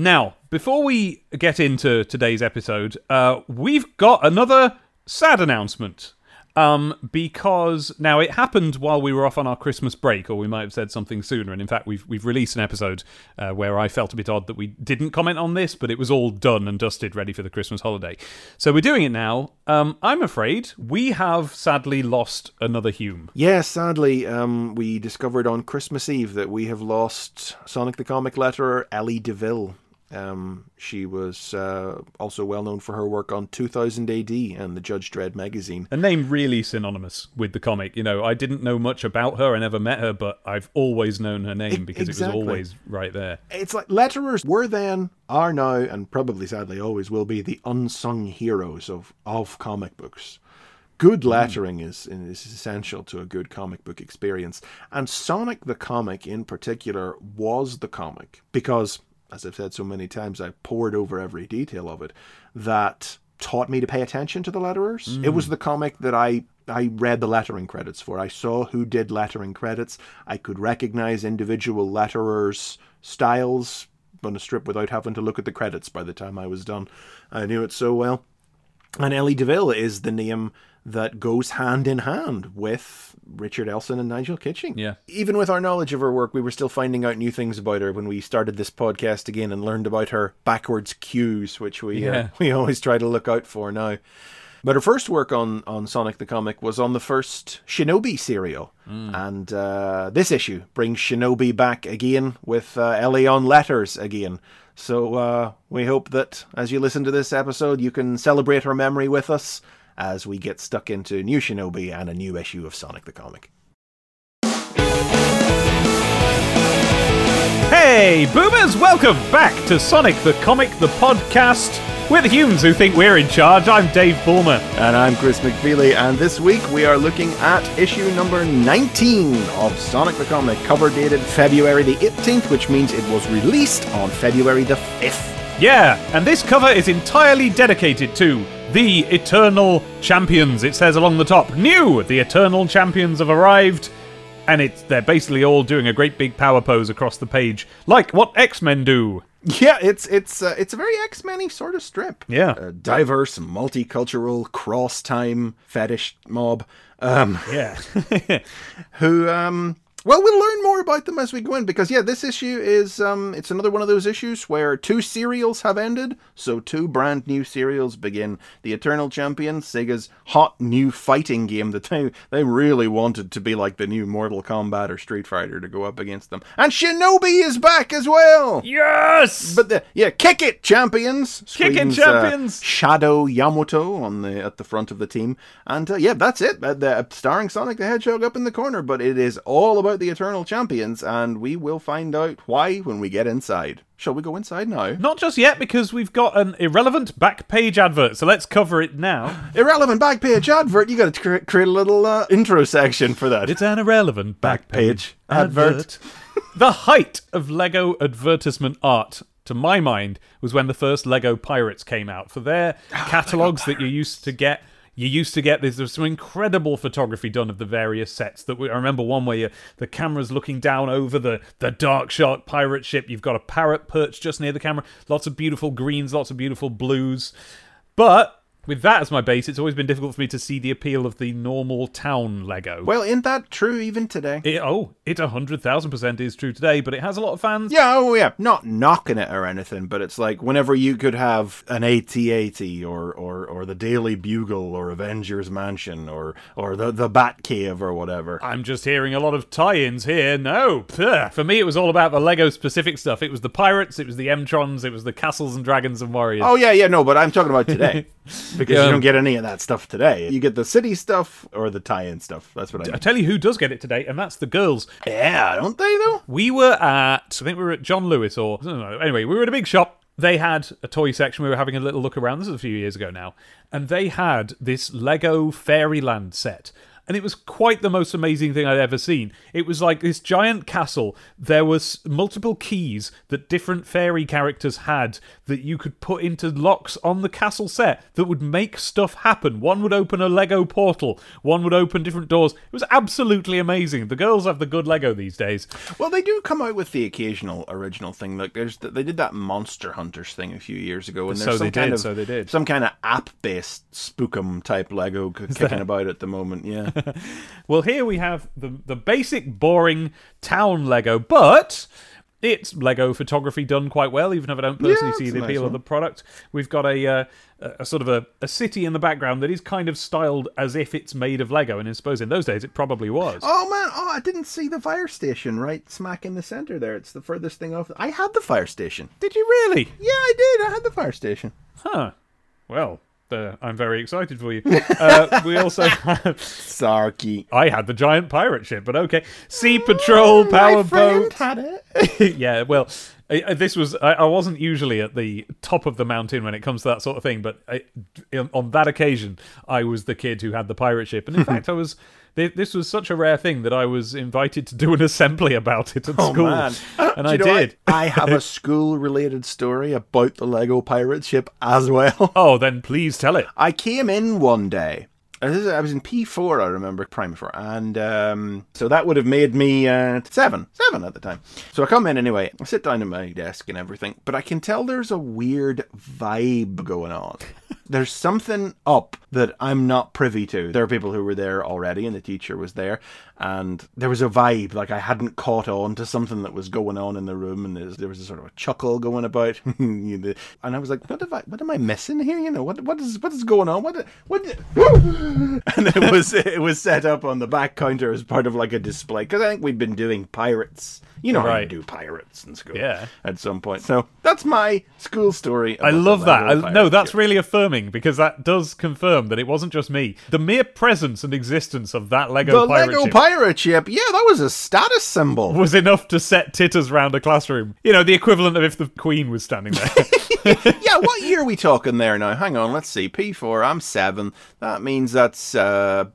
Now, before we get into today's episode, uh, we've got another sad announcement. Um, because now it happened while we were off on our Christmas break, or we might have said something sooner. And in fact, we've we've released an episode uh, where I felt a bit odd that we didn't comment on this, but it was all done and dusted, ready for the Christmas holiday. So we're doing it now. Um, I'm afraid we have sadly lost another Hume. Yeah, sadly, um, we discovered on Christmas Eve that we have lost Sonic the Comic letterer Ellie DeVille. Um, she was uh, also well known for her work on 2000 AD and the Judge Dredd magazine. A name really synonymous with the comic. You know, I didn't know much about her. I never met her, but I've always known her name because exactly. it was always right there. It's like letterers were then, are now, and probably sadly always will be the unsung heroes of, of comic books. Good lettering mm. is, is essential to a good comic book experience. And Sonic the Comic in particular was the comic because as I've said so many times, I poured over every detail of it, that taught me to pay attention to the letterers. Mm. It was the comic that I I read the lettering credits for. I saw who did lettering credits. I could recognize individual letterers' styles on a strip without having to look at the credits by the time I was done. I knew it so well. And Ellie DeVille is the name that goes hand in hand with Richard Elson and Nigel Kitching. Yeah. Even with our knowledge of her work, we were still finding out new things about her when we started this podcast again and learned about her backwards cues, which we uh, yeah. uh, we always try to look out for now. But her first work on, on Sonic the Comic was on the first Shinobi serial. Mm. And uh, this issue brings Shinobi back again with uh, Ellie on letters again. So uh, we hope that as you listen to this episode, you can celebrate her memory with us as we get stuck into New Shinobi and a new issue of Sonic the Comic. Hey, boomers, welcome back to Sonic the Comic, the podcast. We're the humans who think we're in charge. I'm Dave Bulmer. And I'm Chris McFeely, and this week we are looking at issue number 19 of Sonic the Comic, cover dated February the 18th, which means it was released on February the 5th. Yeah, and this cover is entirely dedicated to the Eternal Champions. It says along the top, new, the Eternal Champions have arrived. And it's they're basically all doing a great big power pose across the page, like what X Men do. Yeah, it's it's uh, it's a very X Men sort of strip. Yeah, a diverse, multicultural, cross time fetish mob. Um, yeah, who um, well, we'll learn more about them as we go in because yeah, this issue is um it's another one of those issues where two serials have ended, so two brand new serials begin. The Eternal Champion, Sega's hot new fighting game that they they really wanted to be like the new Mortal Kombat or Street Fighter to go up against them. And Shinobi is back as well. Yes. But the yeah, kick it champions. Kick it uh, champions. Uh, Shadow Yamato on the at the front of the team. And uh, yeah, that's it. Uh, the, starring Sonic the Hedgehog up in the corner, but it is all about about the Eternal Champions, and we will find out why when we get inside. Shall we go inside now? Not just yet, because we've got an irrelevant back page advert, so let's cover it now. irrelevant back page advert? You got to cre- create a little uh, intro section for that. It's an irrelevant back page advert. the height of Lego advertisement art to my mind, was when the first Lego Pirates came out. For their catalogs that you used to get you used to get this. There's some incredible photography done of the various sets. That we, I remember one where you, the camera's looking down over the the Dark Shark pirate ship. You've got a parrot perched just near the camera. Lots of beautiful greens, lots of beautiful blues. But with that as my base, it's always been difficult for me to see the appeal of the normal town Lego. Well, isn't that true even today? It, oh, it 100,000% is true today, but it has a lot of fans. Yeah, oh yeah. Not knocking it or anything, but it's like whenever you could have an AT-AT or, or, or the Daily Bugle or Avengers Mansion or, or the, the Bat Cave or whatever. I'm just hearing a lot of tie-ins here. No. For me, it was all about the Lego specific stuff. It was the pirates, it was the M-Trons, it was the castles and dragons and warriors. Oh, yeah, yeah, no, but I'm talking about today. because yeah. you don't get any of that stuff today. You get the city stuff or the tie-in stuff. That's what I. Mean. I tell you who does get it today, and that's the girls. Yeah, don't they though? We were at I think we were at John Lewis or know. Anyway, we were at a big shop. They had a toy section. We were having a little look around. This is a few years ago now, and they had this Lego Fairyland set. And it was quite the most amazing thing I'd ever seen. It was like this giant castle. There was multiple keys that different fairy characters had that you could put into locks on the castle set that would make stuff happen. One would open a Lego portal, one would open different doors. It was absolutely amazing. The girls have the good Lego these days. Well, they do come out with the occasional original thing. Like there's they did that Monster Hunters thing a few years ago, and there's So some they kind did, of so they did. some kind of app-based spookum type Lego kicking about at the moment. Yeah, Well, here we have the the basic boring town Lego, but it's Lego photography done quite well, even if I don't personally Yeah, see the nice appeal of the product. We've got a, uh, a a sort of a, a city in the background that is kind of styled as if it's made of Lego, and I suppose in those days it probably was. Oh man! Oh, I didn't see the fire station right smack in the center there. It's the furthest thing off. I had the fire station. Did you really? Yeah, I did. I had the fire station. Huh. Well, uh, I'm very excited for you. Uh, we also have. Sarky. I had the giant pirate ship, but okay. Sea Patrol power boat. had it. yeah, well, this was I, I wasn't usually at the top of the mountain when it comes to that sort of thing, but I, on that occasion, I was the kid who had the pirate ship, and in fact, I was. Thi- This was such a rare thing that I was invited to do an assembly about it at Oh school, man! and I did. I, I have a school-related story about the Lego pirate ship as well. Oh, then please tell it. I came in one day. uh, I was in P4, I remember, primary four, and um, so that would have made me uh, seven, seven at the time. So I come in anyway. I sit down at my desk and everything, but I can tell there's a weird vibe going on. There's something up that I'm not privy to. There are people who were there already, and the teacher was there, and there was a vibe like I hadn't caught on to something that was going on in the room, and there was a sort of a chuckle going about, and I was like, "What have I? What am I missing here? You know, what what is what is going on? What what?" and it was it was set up on the back counter as part of like a display because I think we'd been doing pirates. You know how you do pirates in school, Yeah. At some point, so that's my school story. I love that. I, no, that's really affirming because that does confirm that it wasn't just me. The mere presence and existence of that Lego the pirate Lego ship pirate ship. Yeah, that was a status symbol. was enough to set titters round a classroom. You know, the equivalent of if the Queen was standing there. yeah, what year are we talking there now? Hang on, let's see. P4, I'm seven. That means that's uh,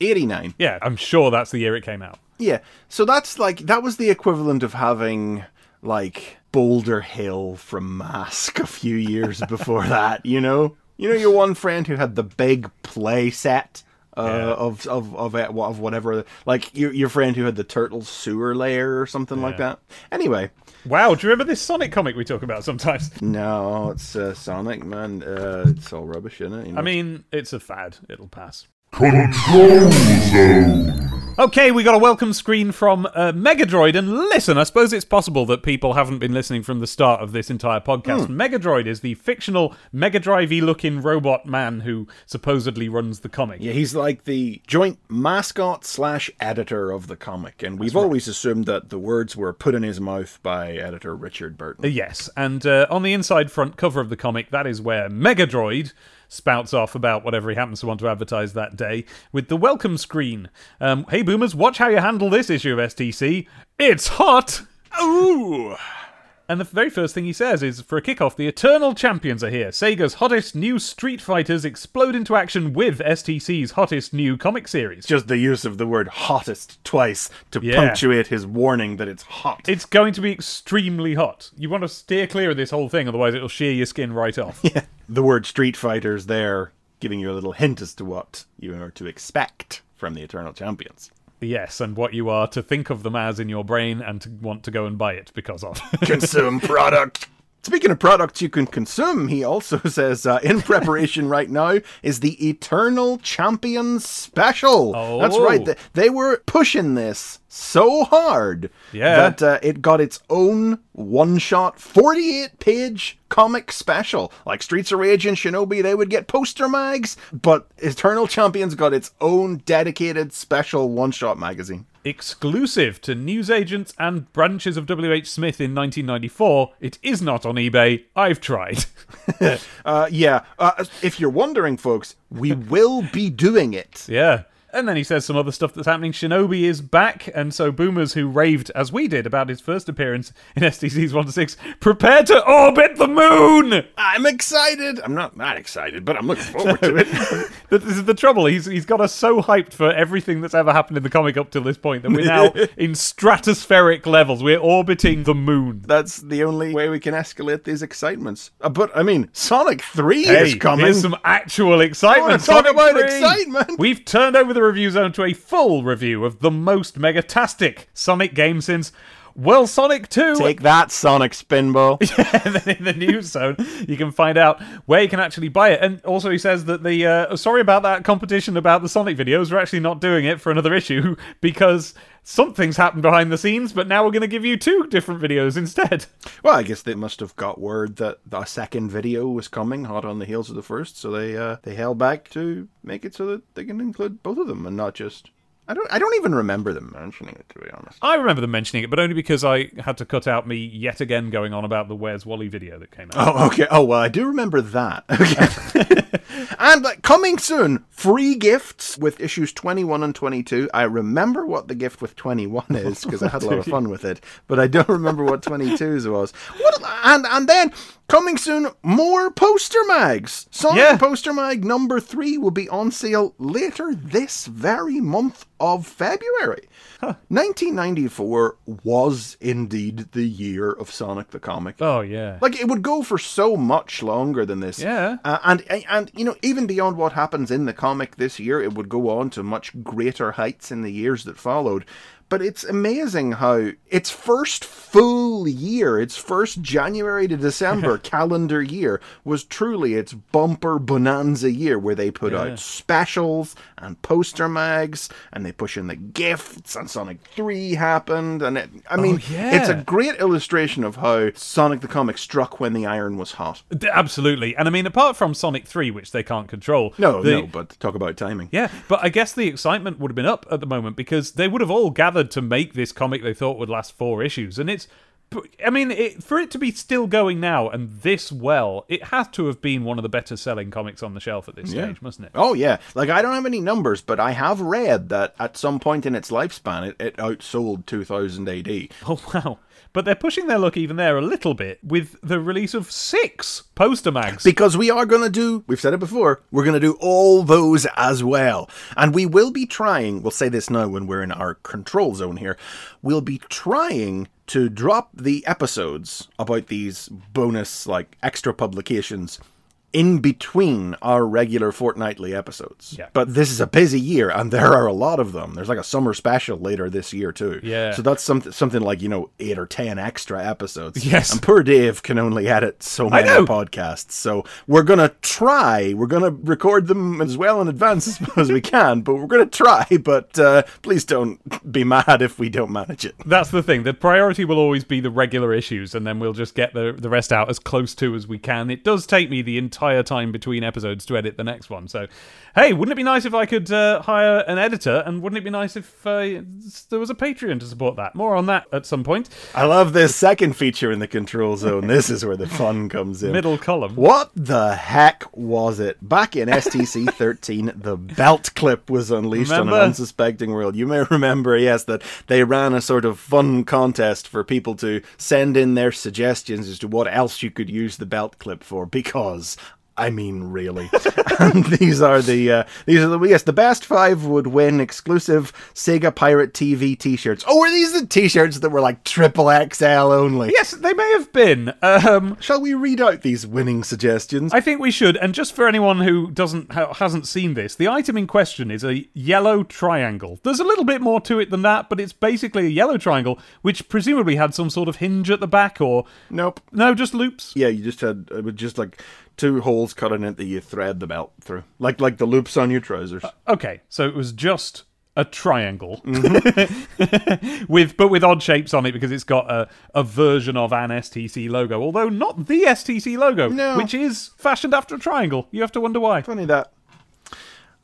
89. yeah, I'm sure that's the year it came out. Yeah, so that's like, that was the equivalent of having, like, Boulder Hill from Mask a few years before that, you know? You know, your one friend who had the big play set. Uh, Yeah. of of of of whatever, like your your friend who had the turtle sewer layer or something like that. Anyway, Wow, do you remember this Sonic comic we talk about sometimes? no, it's uh, Sonic man. Uh, it's all rubbish, isn't it? You know? I mean, it's a fad. It'll pass. Control Zone. Okay, we got a welcome screen from uh, Megadroid, and listen, I suppose it's possible that people haven't been listening from the start of this entire podcast. Megadroid is the fictional Mega Drive looking robot man who supposedly runs the comic. Yeah, he's like the joint mascot slash editor of the comic, and we've always assumed that the words were put in his mouth by editor Richard Burton. Uh, Yes, and uh, on the inside front cover of the comic, that is where Megadroid spouts off about whatever he happens to want to advertise that day with the welcome screen. Um, hey, boomers, watch how you handle this issue of STC. It's hot! Ooh, And the very first thing he says is for a kickoff, the Eternal Champions are here. Sega's hottest new Street Fighters explode into action with STC's hottest new comic series. just the use of the word "hottest" twice to Yeah. punctuate his warning that it's hot. It's going to be extremely hot. You want to steer clear of this whole thing, otherwise it'll shear your skin right off. the word "Street Fighters" there, giving you a little hint as to what you are to expect from the Eternal Champions. Yes, and what you are to think of them as in your brain and to want to go and buy it because of. consume product. Speaking of products you can consume, he also says uh, in preparation right now is the Eternal Champions Special. Oh. That's Oh. right. th- They were pushing this so hard Yeah. that uh, it got its own one-shot 48-page comic special. Like Streets of Rage and Shinobi, they would get poster mags, but Eternal Champions got its own dedicated special one-shot magazine. Exclusive to newsagents and branches of WH Smith in 1994, it is not on eBay. I've tried. Uh, yeah, uh, if you're wondering, folks, we will be doing it. yeah. And then he says some other stuff that's happening. Shinobi is back, and so boomers who raved, as we did, about his first appearance in STC's 1 to 6, prepare to orbit the moon! I'm excited. I'm not that excited, but I'm looking forward to it. This is the trouble. He's he's got us so hyped for everything that's ever happened in the comic up till this point that we're now in stratospheric levels. We're orbiting the moon. That's the only way we can escalate these excitements. Uh, but I mean, Sonic Three Hey, is coming. here's some actual excitement. Talk Sonic about 3. excitement. We've turned over the review zone to a full review of the most megatastic Sonic game since, well, Sonic 2. Take that, Sonic Spinball. and then in the news zone, you can find out where you can actually buy it. And also, he says that the uh, sorry about that competition about the Sonic videos. We're actually not doing it for another issue because something's happened behind the scenes. But now we're going to give you two different videos instead. well, I guess they must have got word that the second video was coming, hot on the heels of the first, so they uh, they held back to make it so that they can include both of them and not just. I don't. I don't even remember them mentioning it, to be honest. I remember them mentioning it, but only because I had to cut out me yet again going on about the Where's Wally video that came out. Oh, okay. Oh, well, I do remember that. Okay. and like, coming soon, free gifts with issues 21 and 22. I remember what the gift with 21 is because I had a lot of fun with it, but I don't remember what 22's was. What, and, and then coming soon, more poster mags. Sonic Yeah. Poster Mag number 3 will be on sale later this very month of February. 1994 was indeed the year of Sonic the Comic. Oh, yeah. Like it would go for so much longer than this. Yeah. Uh, and and you know even beyond what happens in the comic this year, it would go on to much greater heights in the years that followed. But it's amazing how its first full year, its first January to December calendar year, was truly its bumper bonanza year where they put out specials and poster mags and they push in the gifts and Sonic 3 happened. And it, I mean, oh, yeah. it's a great illustration of how Sonic the Comic struck when the iron was hot. Absolutely. And I mean, apart from Sonic 3, which they can't control. No, the- no, but talk about timing. Yeah, but I guess the excitement would have been up at the moment because they would have all gathered to make this comic they thought would last four issues. And it's. I mean, it, for it to be still going now and this well, it has to have been one of the better selling comics on the shelf at this stage, mustn't it? Oh yeah, like I don't have any numbers, but I have read that at some point in its lifespan, it, it outsold 2000 AD. Oh, wow. But they're pushing their luck even there a little bit with the release of six poster mags. Because we are going to do, we've said it before, we're going to do all those as well. And we will be trying, we'll say this now when we're in our control zone here, we'll be trying to drop the episodes about these bonus, like, extra publications in between our regular fortnightly episodes. Yeah. But this is a busy year, and there are a lot of them. There's like a summer special later this year too. Yeah. So that's something something like you know eight or ten extra episodes. Yes. And poor Dave can only edit so many podcasts. So we're gonna try. We're gonna record them as well in advance as, as we can. But we're gonna try. But uh, please don't be mad if we don't manage it. That's the thing. The priority will always be the regular issues, and then we'll just get the the rest out as close to as we can. It does take me the entire time between episodes to edit the next one. So, hey, wouldn't it be nice if I could uh, hire an editor? And wouldn't it be nice if uh, there was a Patreon to support that? More on that at some point. I love this second feature in the control zone. This is where the fun comes in. Middle column. What the heck was it? Back in STC 13, the belt clip was unleashed on Remember? an unsuspecting world. You may remember, yes, that they ran a sort of fun contest for people to send in their suggestions as to what else you could use the belt clip for, because. I mean, really. these are the uh, these are the yes. The best five would win exclusive Sega Pirate TV T-shirts. Oh, were these the T-shirts that were like triple XL only? Yes, they may have been. Um, Shall we read out these winning suggestions? I think we should. And just for anyone who doesn't ha- hasn't seen this, the item in question is a yellow triangle. There's a little bit more to it than that, but it's basically a yellow triangle, which presumably had some sort of hinge at the back, or nope. no, just loops. Yeah, you just had it was just like two holes cut in it that you thread the belt through, like like the loops on your trousers. Okay, so it was just a triangle with but with odd shapes on it because it's got a, a version of an STC logo, although not the STC logo, No. which is fashioned after a triangle. You have to wonder why. Funny that.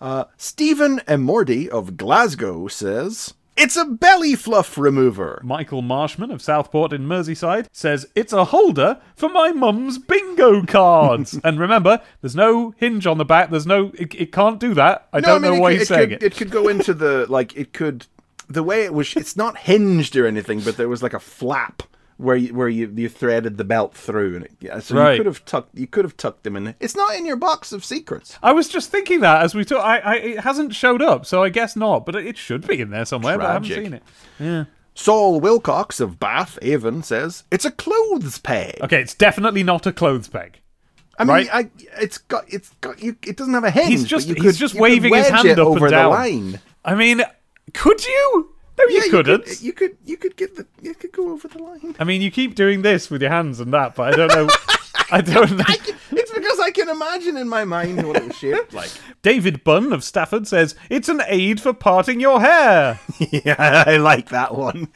Uh, Stephen Emordi of Glasgow says. It's a belly fluff remover. Michael Marshman of Southport in Merseyside says it's a holder for my mum's bingo cards. and remember, there's no hinge on the back. There's no. It, it can't do that. I don't I mean, know why could, he's it saying could, it. It could go into the like. It could. The way it was, it's not hinged or anything, but there was like a flap where you, where you, you threaded the belt through, and it, yeah, so Right. you could have tucked you could have tucked them in. It's not in your box of secrets. I was just thinking that as we talk. I, I it hasn't showed up, so I guess not. But it should be in there somewhere. But I haven't seen it. Yeah. Saul Wilcox of Bath, Avon says it's a clothes peg. Okay, it's definitely not a clothes peg. I mean, right. I, it's got it's got you. It doesn't have a hinge. He's just- he's could- just waving his hand up and over down. the line. I mean, could you? No, you Yeah, couldn't. could, you could you could get the you could go over the line. I mean, you keep doing this with your hands and that, but I don't know. I don't know. I can, I can imagine in my mind what it was shaped like. David Bunn of Stafford says it's an aid for parting your hair. yeah, I like that one.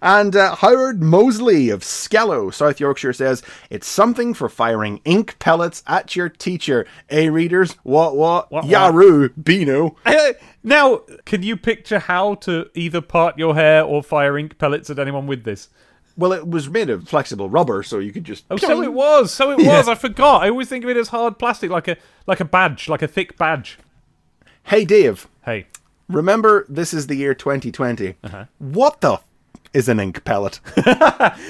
And uh, Howard Mosley of Skellow, South Yorkshire, says it's something for firing ink pellets at your teacher. A readers, what what? What? Yaroo, Beano. Uh, now, can you picture how to either part your hair or fire ink pellets at anyone with this? Well, it was made of flexible rubber, so you could just. Oh, so it was. So it Yeah. was. I forgot. I always think of it as hard plastic, like a like a badge, like a thick badge. Hey, Dave. Hey, Remember, this is the year 2020. Uh-huh. What the f- is an ink pellet?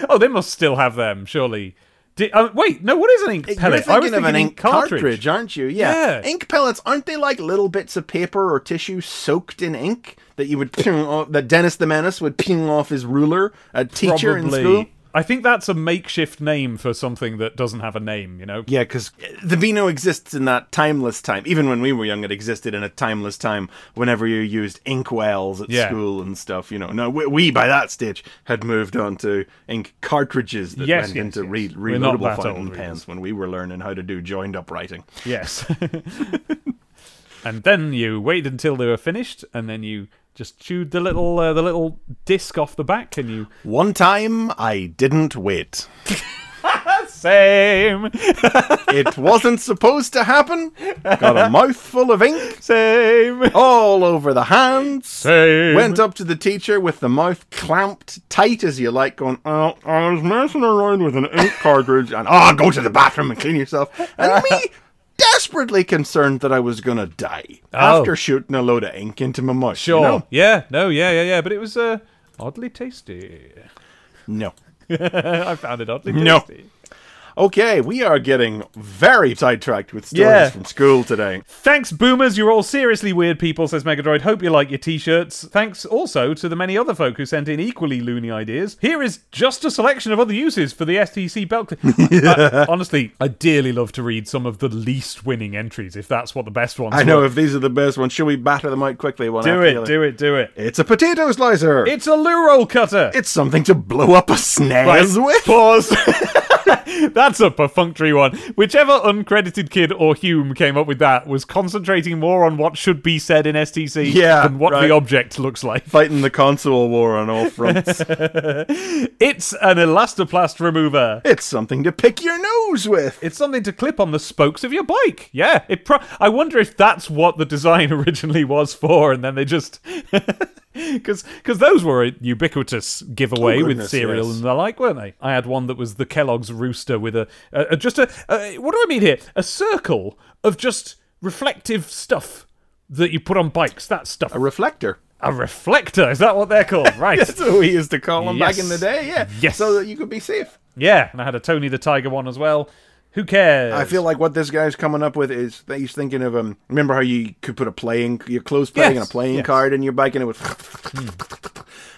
oh, they must still have them, surely. Di- uh, wait, no. What is an ink pellet? You're I was thinking of an ink cartridge. aren't you? Yeah. Yeah. Ink pellets aren't they like little bits of paper or tissue soaked in ink that you would off, that Dennis the Menace would ping off his ruler a teacher in Probably. school? I think that's a makeshift name for something that doesn't have a name. You know. Yeah, because the Beano exists in that timeless time. Even when we were young, it existed in a timeless time. Whenever you used ink wells at Yeah. school and stuff, you know. No, we, we by that stage had moved on to ink cartridges that Yes, went yes, into yes. re- reloadable fountain pens when we were learning how to do joined up writing. Yes. and then you waited until they were finished, and then you just chewed the little uh, the little disc off the back, Can you One time, I didn't wait. same It wasn't supposed to happen. Got a mouthful of ink same all over the hands. same. Went up to the teacher with the mouth clamped tight as you like, going, Oh, I was messing around with an ink cartridge, and oh, go to the bathroom and clean yourself. And me, desperately concerned that I was gonna die Oh. after shooting a load of ink into my mouth. you Sure. know? Yeah. No. Yeah. Yeah. Yeah. But it was uh, oddly tasty. No. I found it oddly No. Okay, we are getting very sidetracked with stories Yeah. from school today. Thanks, boomers. You're all seriously weird people, says Megadroid. Hope you like your t shirts. Thanks also to the many other folk who sent in equally loony ideas. Here is just a selection of other uses for the STC belt. I- honestly, I dearly love to read some of the least winning entries, if that's what the best ones I know were. if these are the best ones. Should we batter them out quickly? One Do after the it, other? do it, do it. It's a potato slicer. It's a loo roll cutter. It's something to blow up a snaz Right, with. Pause. That's a perfunctory one. Whichever uncredited kid or Hume came up with that was concentrating more on what should be said in STC Yeah, than what right. the object looks like. Fighting the console war on all fronts. It's an elastoplast remover. it's something to pick your nose with. It's something to clip on the spokes of your bike. Yeah, it. Pro- I wonder if that's what the design originally was for, and then they just because those were a ubiquitous giveaway Oh, with cereal yes. and the like, weren't they? I had one that was the Kellogg's rooster with a, a, a- just a, a what do I mean here? A circle of just reflective stuff that you put on bikes. That stuff. A reflector. A reflector. Is that what they're called? Right. That's what we used to call them back in the day. Yeah. Yes. So that you could be safe. Yeah, and I had a Tony the Tiger one as well. Who cares? I feel like what this guy's coming up with is that he's thinking of um. Remember how you could put a playing your clothes playing Yes, and a playing yes. card in your bike and it would.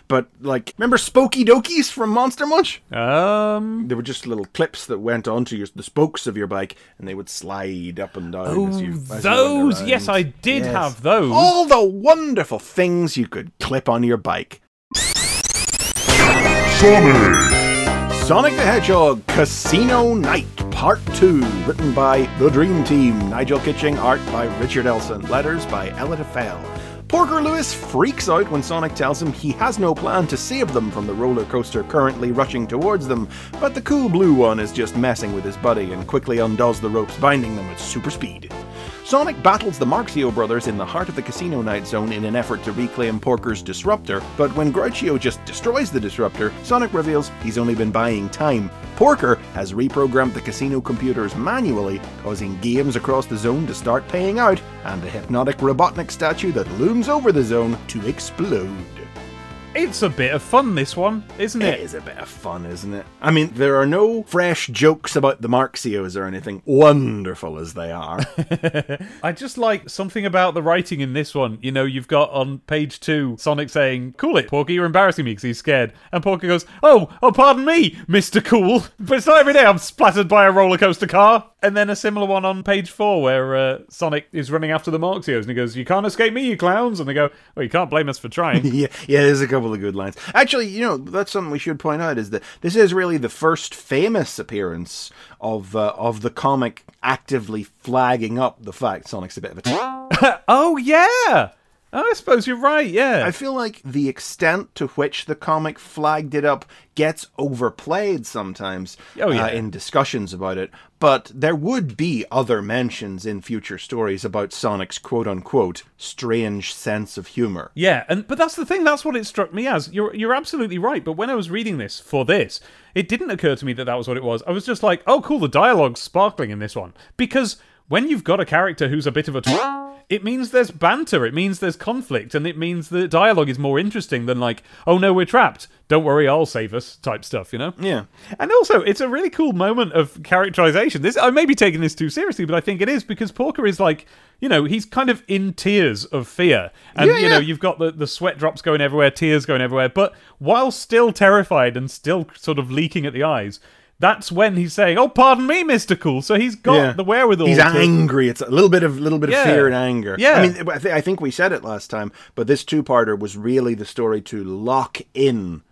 But like, remember Spokey Dokeys from Monster Munch? um. They were just little clips that went onto your the spokes of your bike, and they would slide up and down. as you, as those. around. Yes, I did Yes. have those. All the wonderful things you could clip on your bike. Sonic! Sonic the Hedgehog Casino Night Part 2, written by The Dream Team, Nigel Kitching, art by Richard Elson, letters by Ellie DeVille. Porker Lewis freaks out when Sonic tells him he has no plan to save them from the roller coaster currently rushing towards them, but the cool blue one is just messing with his buddy and quickly undoes the ropes binding them with super speed. Sonic battles the Marxio brothers in the heart of the Casino Night Zone in an effort to reclaim Porker's disruptor, but when Grouchio just destroys the disruptor, Sonic reveals he's only been buying time. Porker has reprogrammed the casino computers manually, causing games across the zone to start paying out, and the hypnotic Robotnik statue that looms over the zone to explode. It's a bit of fun, this one, isn't It it? is a bit of fun, isn't it? I mean, there are no fresh jokes about the Marxios or anything, wonderful as they are. I just like something about the writing in this one. You know, you've got on page two Sonic saying, Cool it, Porky, you're embarrassing me because he's scared. And Porky goes, Oh, oh, pardon me, Mr. Cool. But it's not every day I'm splattered by a roller coaster car. And then a similar one on page four where uh, Sonic is running after the Marxios and he goes, You can't escape me, you clowns. And they go, Well, you can't blame us for trying. yeah, yeah, there's a couple of good lines. Actually, you know, that's something we should point out is that this is really the first famous appearance of uh, of the comic actively flagging up the fact Sonic's a bit of a. T- oh, yeah. Oh, I suppose you're right, yeah. I feel like the extent to which the comic flagged it up gets overplayed sometimes Oh, yeah. uh, in discussions about it. But there would be other mentions in future stories about Sonic's quote unquote strange sense of humor. Yeah, and but that's the thing. That's what it struck me as. You're you're absolutely right. But when I was reading this for this, it didn't occur to me that that was what it was. I was just like, oh, cool. The dialogue's sparkling in this one because when you've got a character who's a bit of a t- it means there's banter, it means there's conflict, and it means the dialogue is more interesting than like, oh no, we're trapped. Don't worry, I'll save us type stuff, you know? Yeah. And also, it's a really cool moment of characterization. This I may be taking this too seriously, but I think it is because Porker is like, you know, he's kind of in tears of fear, and Yeah, you know, yeah. you've got the the sweat drops going everywhere, tears going everywhere, but while still terrified and still sort of leaking at the eyes. That's when he's saying, "Oh, pardon me, Mister Cool." So he's got Yeah. the wherewithal. He's to- angry. It's a little bit of little bit Yeah. of fear and anger. Yeah. I mean, I, th- I think we said it last time, but this two-parter was really the story to lock in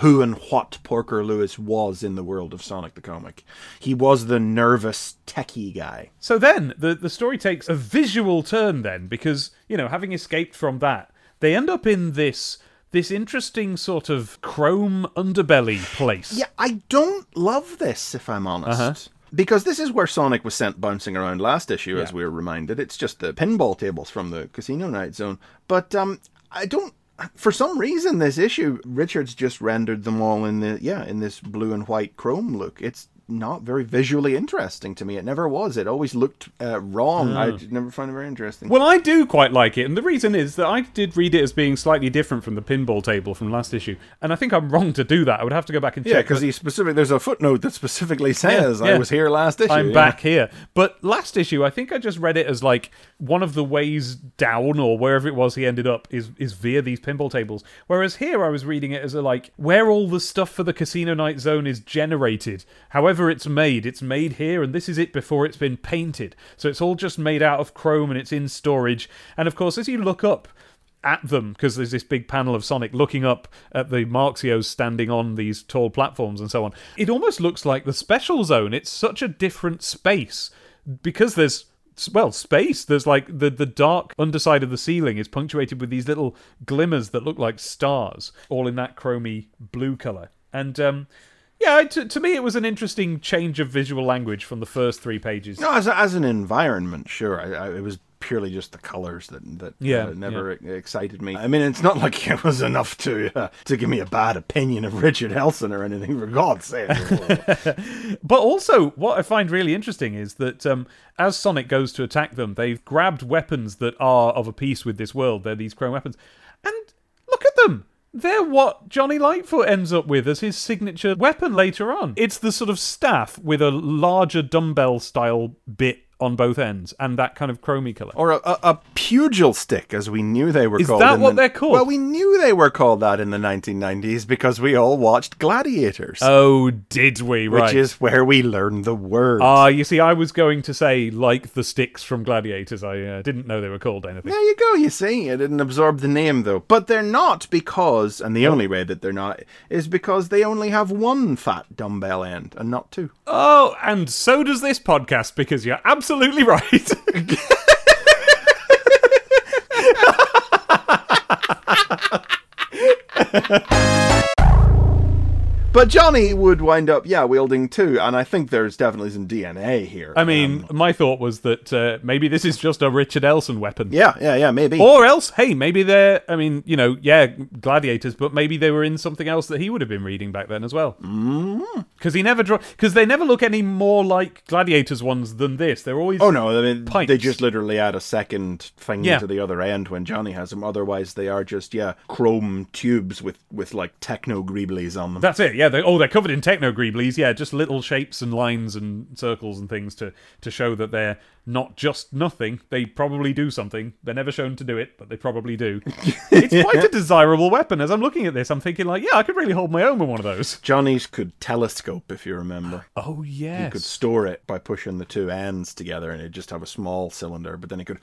who and what Porker Lewis was in the world of Sonic the Comic. He was the nervous techie guy. So then the the story takes a visual turn then because you know having escaped from that they end up in this this interesting sort of chrome underbelly place. Yeah, I don't love this, if I'm honest. Uh-huh. Because this is where Sonic was sent bouncing around last issue, as we were reminded. It's just the pinball tables from the Casino Night Zone. But um, I don't. For some reason, this issue, Richards just rendered them all in the yeah in this blue and white chrome look. It's not very visually interesting to me. It never was. It always looked uh, wrong. I never found it very interesting. Well, I do quite like it, and the reason is that I did read it as being slightly different from the pinball table from last issue, and I think I'm wrong to do that. I would have to go back and yeah, check. Yeah, because he specific. There's a footnote that specifically says I yeah. was here last issue. I'm yeah. back here. But last issue, I think I just read it as like one of the ways down or wherever it was he ended up is is via these pinball tables. Whereas here I was reading it as a like where all the stuff for the Casino Night Zone is generated. However it's made, it's made here and this is it before it's been painted. So it's all just made out of chrome and it's in storage. And of course as you look up at them because there's this big panel of Sonic looking up at the Marxios standing on these tall platforms and so on. It almost looks like the special zone. It's such a different space because there's well space. There's like the the dark underside of the ceiling is punctuated with these little glimmers that look like stars all in that chromy blue color. And um yeah to, to me it was an interesting change of visual language from the first three pages. No, as, a, as an environment, sure. I, I, it was purely just the colors that that Yeah, uh, never e- excited me. I mean, it's not like it was enough to uh, to give me a bad opinion of Richard Elson or anything. For God's sake! But also, what I find really interesting is that um, as Sonic goes to attack them, they've grabbed weapons that are of a piece with this world. They're these chrome weapons. And look at them! They're what Johnny Lightfoot ends up with as his signature weapon later on. It's the sort of staff with a larger dumbbell style bit on both ends and that kind of chromy colour. or a, a, a pugil stick, as we knew they were Is called. that what the- they're called? Well, we knew they were called that in the 1990s because we all watched Gladiators, Oh, did we? which is where we learned the word. Ah, you see, I was going to say like the sticks from Gladiators. I uh, didn't know they were called anything. There you go, you see. I didn't absorb the name though. But they're not because, and Oh. the only way that they're not is because they only have one fat dumbbell end and not two. Oh, and so does this podcast because you're absolutely right. But Johnny would wind up, yeah, wielding two, and I think there's definitely some DNA here. I mean, my thought was that uh, maybe this is just a Richard Elson weapon. yeah, yeah, yeah, maybe. Or else, hey, maybe they're, I mean, you know, yeah, gladiators, but maybe they were in something else that he would have been reading back then as well. Because he never draw, because they never look any more like gladiators ones than this. They're always. Oh no! I mean, they just literally add a second thing Yeah. to the other end when Johnny has them. Otherwise, they are just yeah chrome tubes with with like techno greeblies on them. That's it. Yeah. They, oh, they're covered in techno greeblies. Yeah, just little shapes and lines and circles and things to to show that they're not just nothing. They probably do something. They're never shown to do it, but they probably do. it's quite a desirable weapon. As I'm looking at this, I'm thinking like, yeah, I could really hold my own with one of those. Johnny's could telescope, if you remember. Oh yes. You could store it by pushing the two ends together, and it'd just have a small cylinder. But then it could.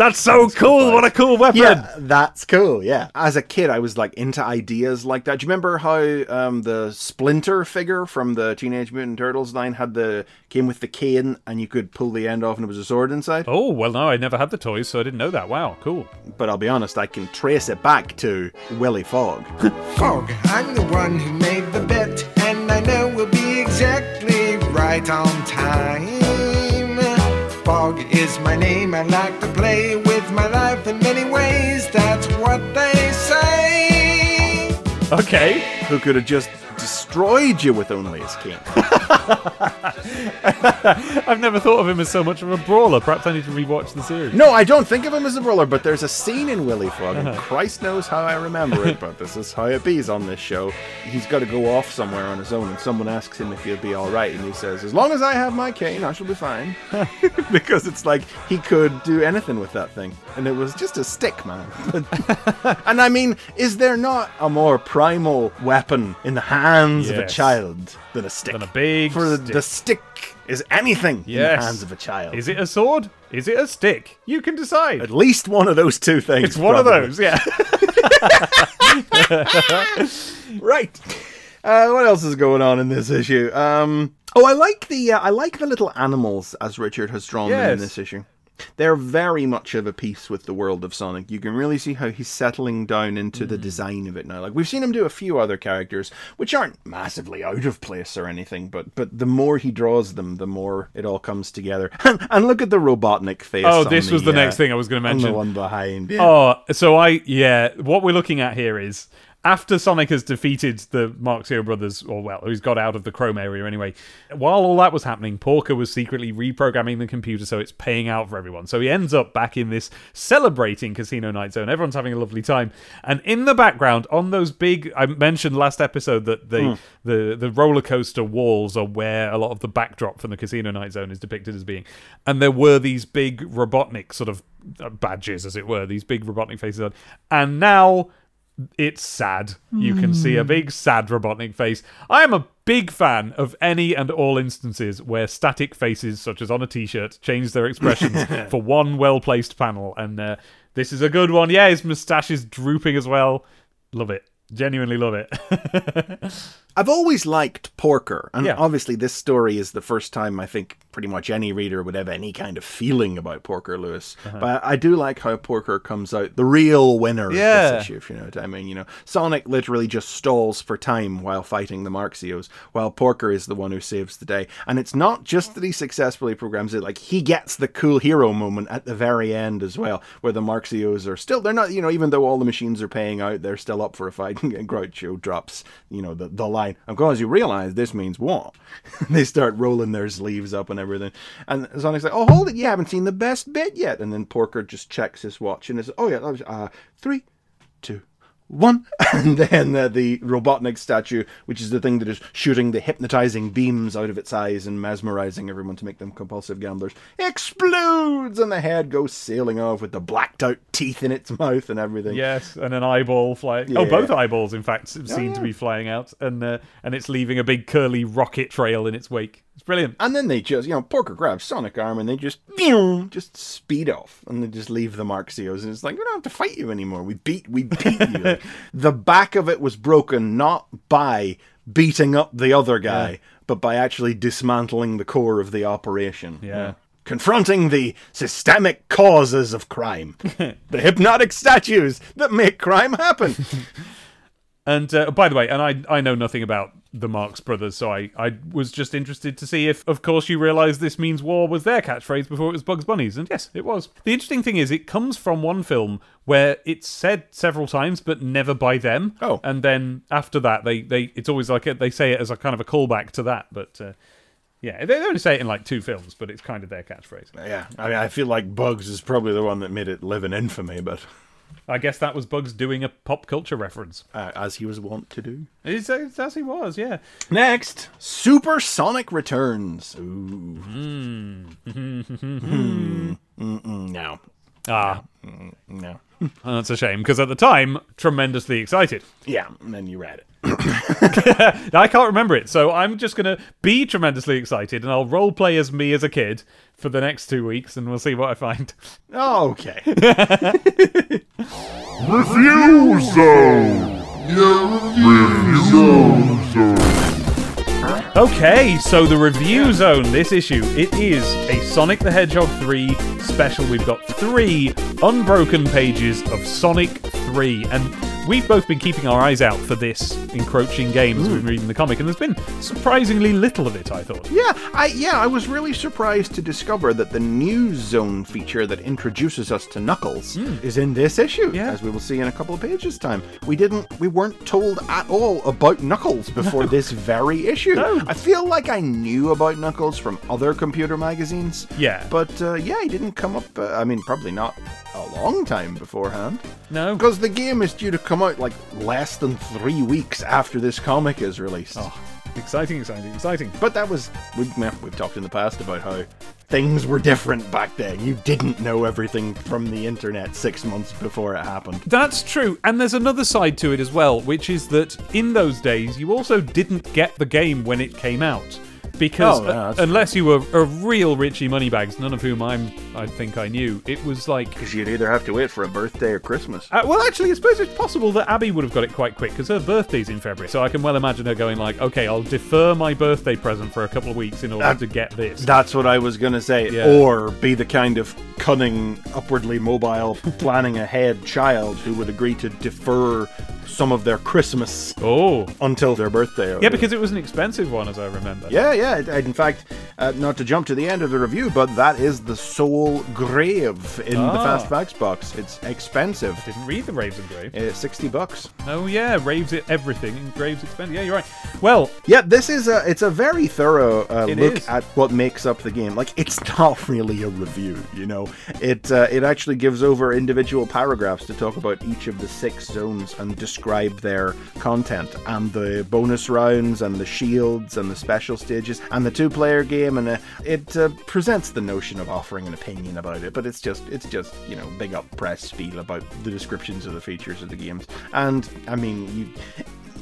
That's so cool. What a cool weapon. Yeah, that's cool. Yeah. As a kid, I was like into ideas like that. Do you remember how um, the Splinter figure from the Teenage Mutant Turtles line had the came with the cane, and you could pull the end off, and it was a sword inside? Oh, well, no, I never had the toys, so I didn't know that. Wow, cool. But I'll be honest, I can trace it back to Willy Fogg. Fogg, I'm the one who made the bet, and I know we'll be exactly right on time. Fogg is my name, I like to play with my life in many ways, that's what they say. Okay. Who could have just destroyed you with only his cane. I've never thought of him as so much of a brawler. Perhaps I need to rewatch the series. No, I don't think of him as a brawler, but there's a scene in Willy Fogg, and uh-huh. Christ knows how I remember it, but this is how it bees on this show. He's got to go off somewhere on his own, and someone asks him if he'll be alright, and he says, As long as I have my cane, I shall be fine. because it's like he could do anything with that thing, and it was just a stick, man. and I mean, is there not a more primal weapon in the hands of a child than a stick? Than a big For the, stick. the stick is anything in the hands of a child. Is it a sword? Is it a stick? You can decide. At least one of those two things. It's one probably. of those, yeah. Right. Uh, what else is going on in this issue? Um, oh, I like the uh, I like the little animals as Richard has drawn them in this issue. They're very much of a piece with the world of Sonic. You can really see how he's settling down into Mm. the design of it now. Like we've seen him do a few other characters, which aren't massively out of place or anything, but but the more he draws them, the more it all comes together. And, and look at the Robotnik face. Oh, this was the uh, next thing I was going to on the mention. one behind. Yeah. Oh, so I yeah, what we're looking at here is after Sonic has defeated the Marxio brothers, or well, he's got out of the Chrome area anyway. While all that was happening, Porker was secretly reprogramming the computer so it's paying out for everyone. So he ends up back in this celebrating Casino Night Zone. Everyone's having a lovely time, and in the background, on those big, I mentioned last episode that the the the roller coaster walls are where a lot of the backdrop from the Casino Night Zone is depicted as being, and there were these big Robotnik sort of uh, badges, as it were, these big Robotnik faces on, and now it's sad. You can see a big sad Robotnik face. I am a big fan of any and all instances where static faces, such as on a t-shirt, change their expressions for one well-placed panel, and uh, this is a good one. Yeah, his moustache is drooping as well. Love it. Genuinely love it. I've always liked Porker, and Yeah. obviously this story is the first time I think pretty much any reader would have any kind of feeling about Porker Lewis. Uh-huh. But I do like how Porker comes out the real winner Yeah. of this issue, if you know what I mean. You know, Sonic literally just stalls for time while fighting the Marxios, while Porker is the one who saves the day. And it's not just that he successfully programs it, like he gets the cool hero moment at the very end as well, where the Marxios are still they're not, you know, even though all the machines are paying out, they're still up for a fight. And Groucho drops, you know, the, the line, of course you realize this means war. they start rolling their sleeves up and everything. And Sonic's like, Oh, hold it, you haven't seen the best bit yet. And then Porker just checks his watch and says, Oh yeah, that was uh three, two, one, and then uh, the Robotnik statue, which is the thing that is shooting the hypnotizing beams out of its eyes and mesmerizing everyone to make them compulsive gamblers, explodes, and the head goes sailing off with the blacked out teeth in its mouth and everything. yes, and an eyeball flying. Oh, both eyeballs, in fact, seem to yeah. be flying out, and uh, and it's leaving a big curly rocket trail in its wake. It's brilliant. And then they just, you know, Porker grabs Sonic arm and they just, pew, just speed off, and they just leave the Marxios, and it's like we don't have to fight you anymore. We beat, we beat you. Like, the back of it was broken not by beating up the other guy, but by actually dismantling the core of the operation. Yeah. Confronting the systemic causes of crime, the hypnotic statues that make crime happen. And uh, by the way, and I I know nothing about the Marx Brothers, so I, I was just interested to see if, of course, you realise this means war was their catchphrase before it was Bugs Bunny's. And yes, it was. The interesting thing is, it comes from one film where it's said several times, but never by them. Oh. And then after that, they, they it's always like a, they say it as a kind of a callback to that. But uh, yeah, they only say it in like two films, but it's kind of their catchphrase. Yeah, I mean, I feel like Bugs is probably the one that made it live in infamy, but I guess that was Bugs doing a pop culture reference. uh, as he was wont to do. It's, it's as he was, yeah. Next, Supersonic Returns. Ooh. Hmm. Mm-mm, no. Ah, No. That's a shame because at the time, tremendously excited. Yeah, and then you read it. I can't remember it, so I'm just gonna be tremendously excited, and I'll role play as me as a kid for the next two weeks, and we'll see what I find. Oh, okay. Review Zone! Review Zone! Okay, so the review zone this issue it is a Sonic the Hedgehog 3 special. We've got three unbroken pages of Sonic 3, and we've both been keeping our eyes out for this encroaching game as we've been reading the comic, and there's been surprisingly little of it. I thought. Yeah, I yeah, I was really surprised to discover that the news zone feature that introduces us to Knuckles is in this issue, Yeah. as we will see in a couple of pages time. We didn't we weren't told at all about Knuckles before this very issue. No. I feel like I knew about Knuckles from other computer magazines. Yeah. But uh, yeah, he didn't come up uh, I mean probably not a long time beforehand. No. Because the game is due to come out like less than 3 weeks after this comic is released. Oh, exciting, exciting, exciting. But that was we, we've talked in the past about how things were different back then. You didn't know everything from the internet six months before it happened. That's true, and there's another side to it as well, which is that in those days you also didn't get the game when it came out. Because Oh, yeah, uh, unless you were a real Richie Moneybags, none of whom I'm, I think I knew, it was like. Because you'd either have to wait for a birthday or Christmas. Uh, well, actually, I suppose it's possible that Abby would have got it quite quick because her birthday's in February. So I can well imagine her going like, "Okay, I'll defer my birthday present for a couple of weeks in order That- to get this." That's what I was going to say. Yeah. Or be the kind of cunning, upwardly mobile, planning ahead child who would agree to defer some of their Christmas oh, until their birthday. yeah, because it was an expensive one, as I remember. Yeah, yeah. it- In fact, uh, not to jump to the end of the review, but that is the sole Grave in the Ah. Fast Facts box. It's expensive. I Didn't read the Raves and Grave. It's 60 bucks. Oh yeah, Raves it everything and Graves expensive. Yeah, you're right. Well, Yeah, this is a it's a very thorough uh, look is. at what makes up the game. Like it's not really a review, you know. It uh, it actually gives over individual paragraphs to talk about each of the six zones and describe their content and the bonus rounds and the shields and the special stages and the two player game and uh, it uh, presents the notion of offering an opinion about it, but it's just it's just you know big up press spiel about the descriptions of the features of the games. And I mean you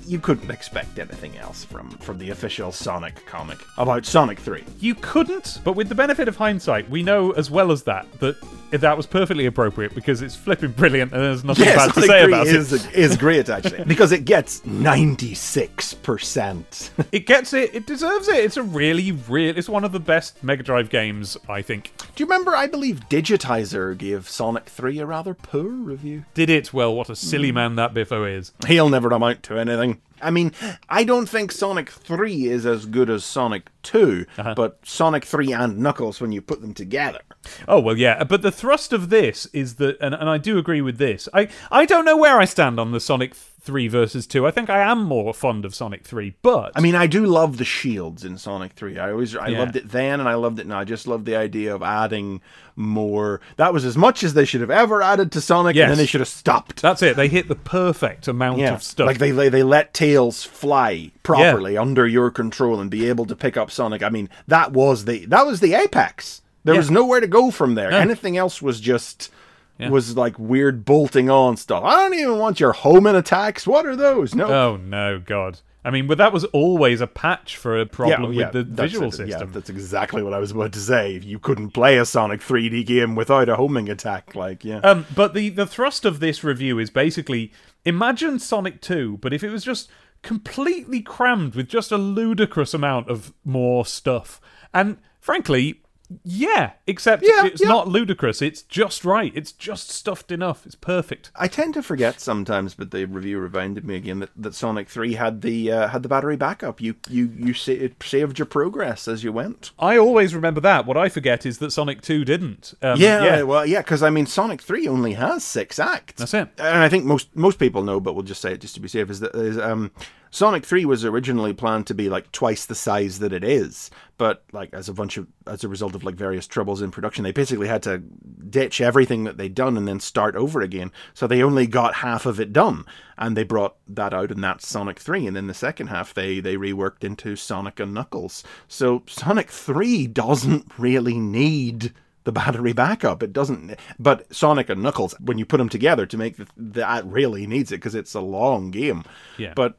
you couldn't expect anything else from from the official Sonic comic about Sonic 3. you couldn't, but with the benefit of hindsight, we know as well as that that that was perfectly appropriate because it's flipping brilliant and there's nothing bad to say 3 about is, it. is great actually because it gets 96%. It gets it. It deserves it. It's a really, real. It's one of the best Mega Drive games, I think. Do you remember I believe Digitiser gave Sonic 3 a rather poor review? Did it well? What a Mm. silly man that Biffo is. He'll never amount to anything. I mean, I don't think Sonic 3 is as good as Sonic 2, Uh-huh. but Sonic 3 and Knuckles when you put them together. Oh well, yeah. But the thrust of this is that, and, and I do agree with this. I I don't know where I stand on the Sonic three versus two. I think I am more fond of Sonic three, but I mean, I do love the shields in Sonic 3. I always I Yeah. loved it then and I loved it now. I just love the idea of adding more. That was as much as they should have ever added to Sonic and then they should have stopped. that's it. They hit the perfect amount yeah. of stuff. Like they, they they let Tails fly properly under your control and be able to pick up Sonic. I mean, that was the that was the apex. There Yeah. was nowhere to go from there. Anything else was just Yeah. was like weird bolting on stuff. I don't even want your homing attacks. What are those? No. oh no, God. I mean, but that was always a patch for a problem with the visual it. system. Yeah, that's exactly what I was about to say. You couldn't play a Sonic 3D game without a homing attack. Like, yeah. Um, but the the thrust of this review is basically imagine Sonic 2, but if it was just completely crammed with just a ludicrous amount of more stuff. And frankly, Yeah, except Yeah, it's yeah. not ludicrous. It's just right. It's just stuffed enough. It's perfect. I tend to forget sometimes, but the review reminded me again that, that Sonic Three had the uh, had the battery backup. You you you sa- it saved your progress as you went. I always remember that. What I forget is that Sonic 2 didn't. Um, Yeah, yeah. well, yeah, because I mean, Sonic Three only has six acts. That's it. And I think most most people know, but we'll just say it just to be safe. Is that is, um, Sonic Three was originally planned to be like twice the size that it is, but like as a bunch of as a result of like various troubles in production, they basically had to ditch everything that they'd done and then start over again. So they only got half of it done, and they brought that out, and that's Sonic Three. And then the second half, they they reworked into Sonic and Knuckles. So Sonic Three doesn't really need the battery backup. It doesn't. But Sonic and Knuckles, when you put them together to make the, that really needs it because it's a long game. Yeah. But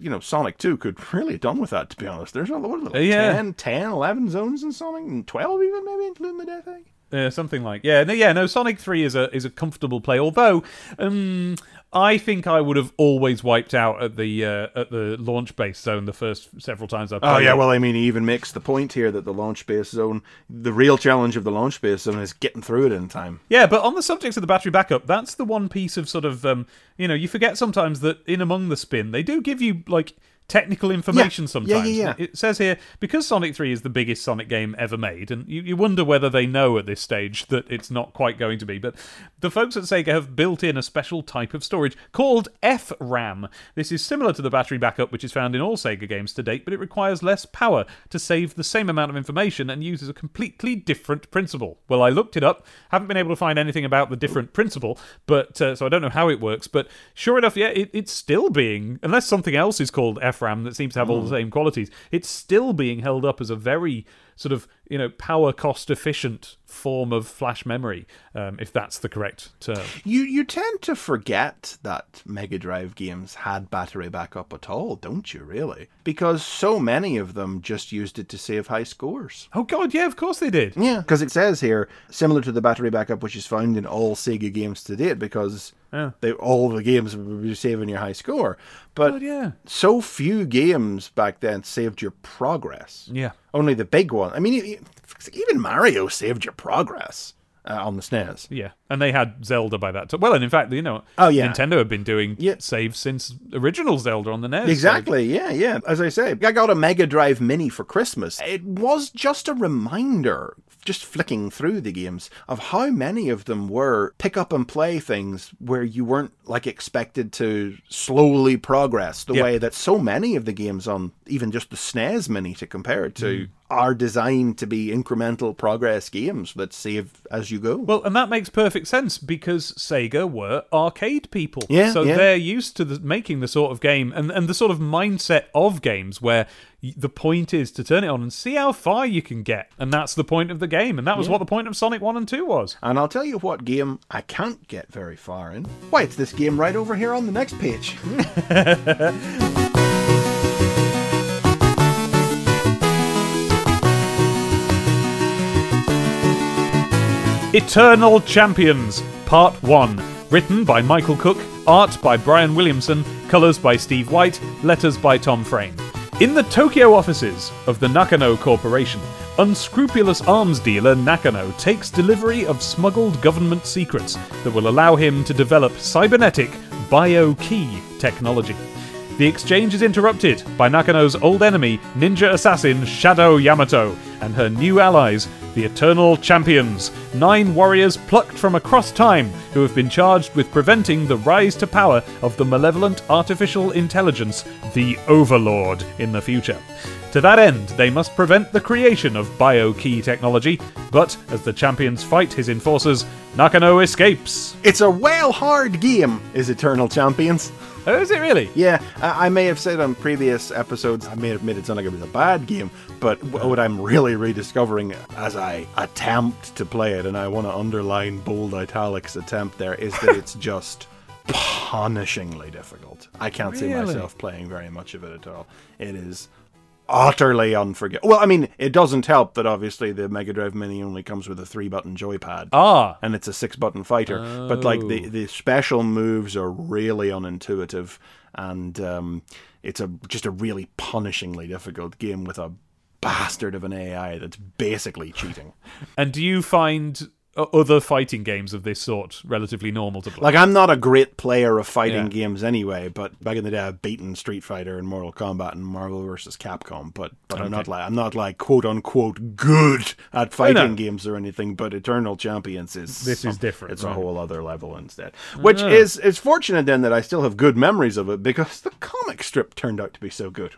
you know, Sonic 2 could really have done with that, to be honest. There's a lot of Uh, yeah. 10, 10, 11 zones in Sonic, and 12 even, maybe, including the death egg. Uh, something like yeah, no, yeah, no. Sonic Three is a is a comfortable play. Although, um, I think I would have always wiped out at the uh, at the launch base zone the first several times I played. Oh, yeah, well, I mean, he even makes the point here that the launch base zone, the real challenge of the launch base zone is getting through it in time. Yeah, but on the subject of the battery backup, that's the one piece of sort of um, you know, you forget sometimes that in among the spin, they do give you like technical information Yeah, sometimes. yeah, yeah. It says here because Sonic 3 is the biggest Sonic game ever made, and you, you wonder whether they know at this stage that it's not quite going to be. But the folks at Sega have built in a special type of storage called FRAM. This is similar to the battery backup which is found in all Sega games to date, but it requires less power to save the same amount of information and uses a completely different principle. Well, I looked it up, haven't been able to find anything about the different principle, but uh, so I don't know how it works. But sure enough, yeah, it, it's still being, unless something else is called FRAM that seems to have all the same qualities, it's still being held up as a very sort of you know power cost efficient form of flash memory, um, if that's the correct term. You you tend to forget that Mega Drive games had battery backup at all, don't you, really? Because so many of them just used it to save high scores. Oh God, yeah, of course they did. Yeah, because it says here, similar to the battery backup which is found in all Sega games to date, because Yeah. they all the games be saving your high score. But yeah. so few games back then saved your progress. Yeah. Only the big one. I mean, even Mario saved your progress uh, on the SNES. Yeah, and they had Zelda by that time. Well, and in fact, you know, Oh, yeah. Nintendo had been doing Yeah. saves since original Zelda on the NES. so- Exactly, yeah, yeah. As I say, I got a Mega Drive Mini for Christmas. It was just a reminder, just flicking through the games, of how many of them were pick up and play things where you weren't like expected to slowly progress the Yeah. way that so many of the games on even just the SNES Mini to compare it to Mm. Are designed to be incremental progress games that save as you go. Well, and that makes perfect sense because Sega were arcade people. Yeah, So yeah. they're used to the, making the sort of game and, and the sort of mindset of games where the point is to turn it on and see how far you can get. And that's the point of the game. And that was what the point of Sonic 1 and 2 was. And I'll tell you what game I can't get very far in. Why, it's this game right over here on the next page. Eternal Champions, Part 1. Written by Michael Cook, art by Brian Williamson, colours by Steve White, letters by Tom Frame. In the Tokyo offices of the Nakano Corporation, unscrupulous arms dealer Nakano takes delivery of smuggled government secrets that will allow him to develop cybernetic bio-key technology. The exchange is interrupted by Nakano's old enemy, ninja assassin Shadow Yamato, and her new allies, the Eternal Champions, nine warriors plucked from across time who have been charged with preventing the rise to power of the malevolent artificial intelligence, the Overlord, in the future. To that end, they must prevent the creation of bio-key technology, but as the champions fight his enforcers, Nakano escapes. It's a well hard game, is Eternal Champions. Oh, is it really? Yeah, I I may have said on previous episodes, I may have made it sound like it was a bad game, but what I'm really rediscovering as I attempt to play it, and I want to underline bold italics attempt there, is that it's just punishingly difficult. I can't see myself playing very much of it at all. It is utterly unforgivable. Well, I mean, it doesn't help that obviously the Mega Drive Mini only comes with a three button joypad Ah, and it's a six button fighter. But like the the special moves are really unintuitive, and um, it's a just a really punishingly difficult game with a bastard of an AI that's basically cheating. And do you find other fighting games of this sort relatively normal to play? Like I'm not a great player of fighting Yeah. games anyway, but back in the day I've beaten Street Fighter and Mortal Kombat and Marvel vs. Capcom, but but I'm not like I'm not like quote unquote good at oh, fighting games or anything, but Eternal Champions is This is oh, different, It's a whole other level instead. Which is is fortunate then that I still have good memories of it because the comic strip turned out to be so good.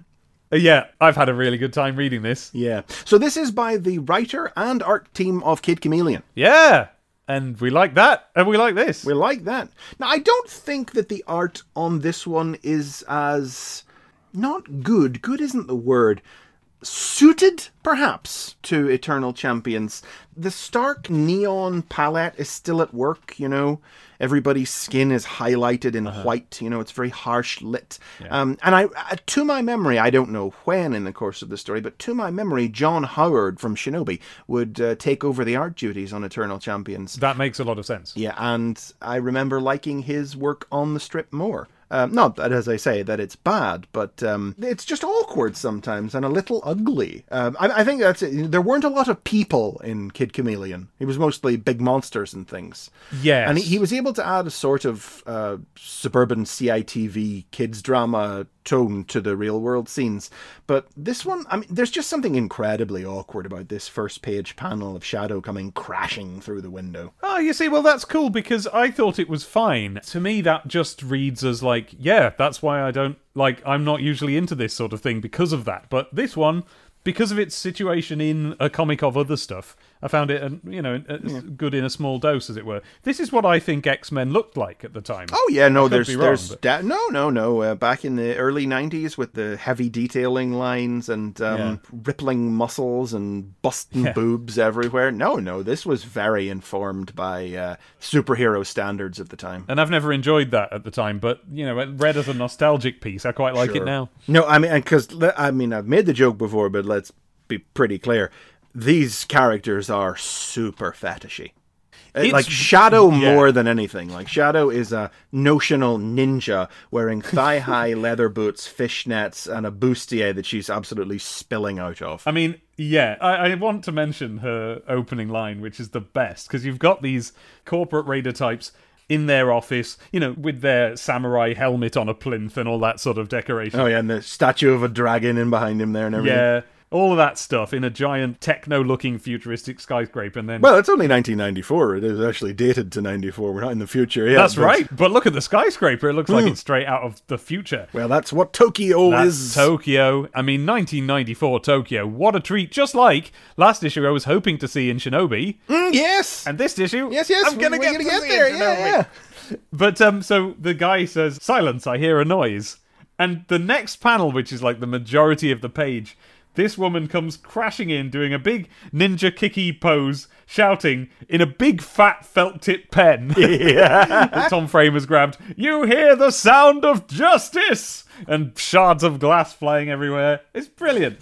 Uh, yeah, I've had a really good time reading this. Yeah. So this is by the writer and art team of Kid Chameleon. Yeah, and we like that, and we like this. We like that. Now, I don't think that the art on this one is as not good. Good isn't the word. Suited, perhaps, to Eternal Champions. The stark neon palette is still at work, you know. Everybody's skin is highlighted in white, you know, it's very harsh lit. Um, and I, uh, to my memory, I don't know when in the course of the story, but to my memory, John Howard from Shinobi would uh, take over the art duties on Eternal Champions. that makes a lot of sense. Yeah, and I remember liking his work on the strip more. Um, not that, as I say, that it's bad, but um, it's just awkward sometimes and a little ugly. Um, I, I think that's it. There weren't a lot of people in Kid Chameleon. It was mostly big monsters and things. Yes. And he, he was able to add a sort of uh, suburban CITV kids drama tone to the real world scenes. But this one, I mean, there's just something incredibly awkward about this first page panel of Shadow coming crashing through the window. Oh, you see, well, that's cool because I thought it was fine. To me, that just reads as like, yeah, that's why I don't like. I'm not usually into this sort of thing because of that. But this one, because of its situation in a comic of other stuff, I found it, you know, good in a small dose, as it were. This is what I think X Men looked like at the time. Oh yeah, no, there's wrong, there's but- da- no no no. Uh, back in the early '90s, with the heavy detailing lines and um, Yeah. rippling muscles and busting Yeah. boobs everywhere. No, no, this was very informed by uh, superhero standards of the time. And I've never enjoyed that at the time, but you know, read as a nostalgic piece, I quite like it now. No, I mean, because I mean, I've made the joke before, but let's be pretty clear. These characters are super fetishy. Uh, It's- like Shadow yeah. more than anything. Like Shadow is a notional ninja wearing thigh-high leather boots, fishnets, and a bustier that she's absolutely spilling out of. I mean, yeah, I, I want to mention her opening line, which is the best, because you've got these corporate raider types in their office, you know, with their samurai helmet on a plinth and all that sort of decoration. Oh yeah, and the statue of a dragon in behind him there and everything. yeah, all of that stuff in a giant techno-looking futuristic skyscraper, and then Well, it's only 1994. It is actually dated to 94. We're not in the future yet. that's but- right. But look at the skyscraper; it looks like it's straight out of the future. Well, that's what Tokyo That's is. Tokyo. I mean, 1994 Tokyo. What a treat! Just like last issue, I was hoping to see in Shinobi, Mm, yes. and this issue, yes, yes. I'm gonna get, gonna to get there. Yeah, yeah. But um, so the guy says, "Silence! I hear a noise." And the next panel, which is like the majority of the page, this woman comes crashing in, doing a big ninja kicky pose, shouting in a big fat felt tip pen that Tom Frame has grabbed. You hear the sound of justice, and shards of glass flying everywhere. It's brilliant.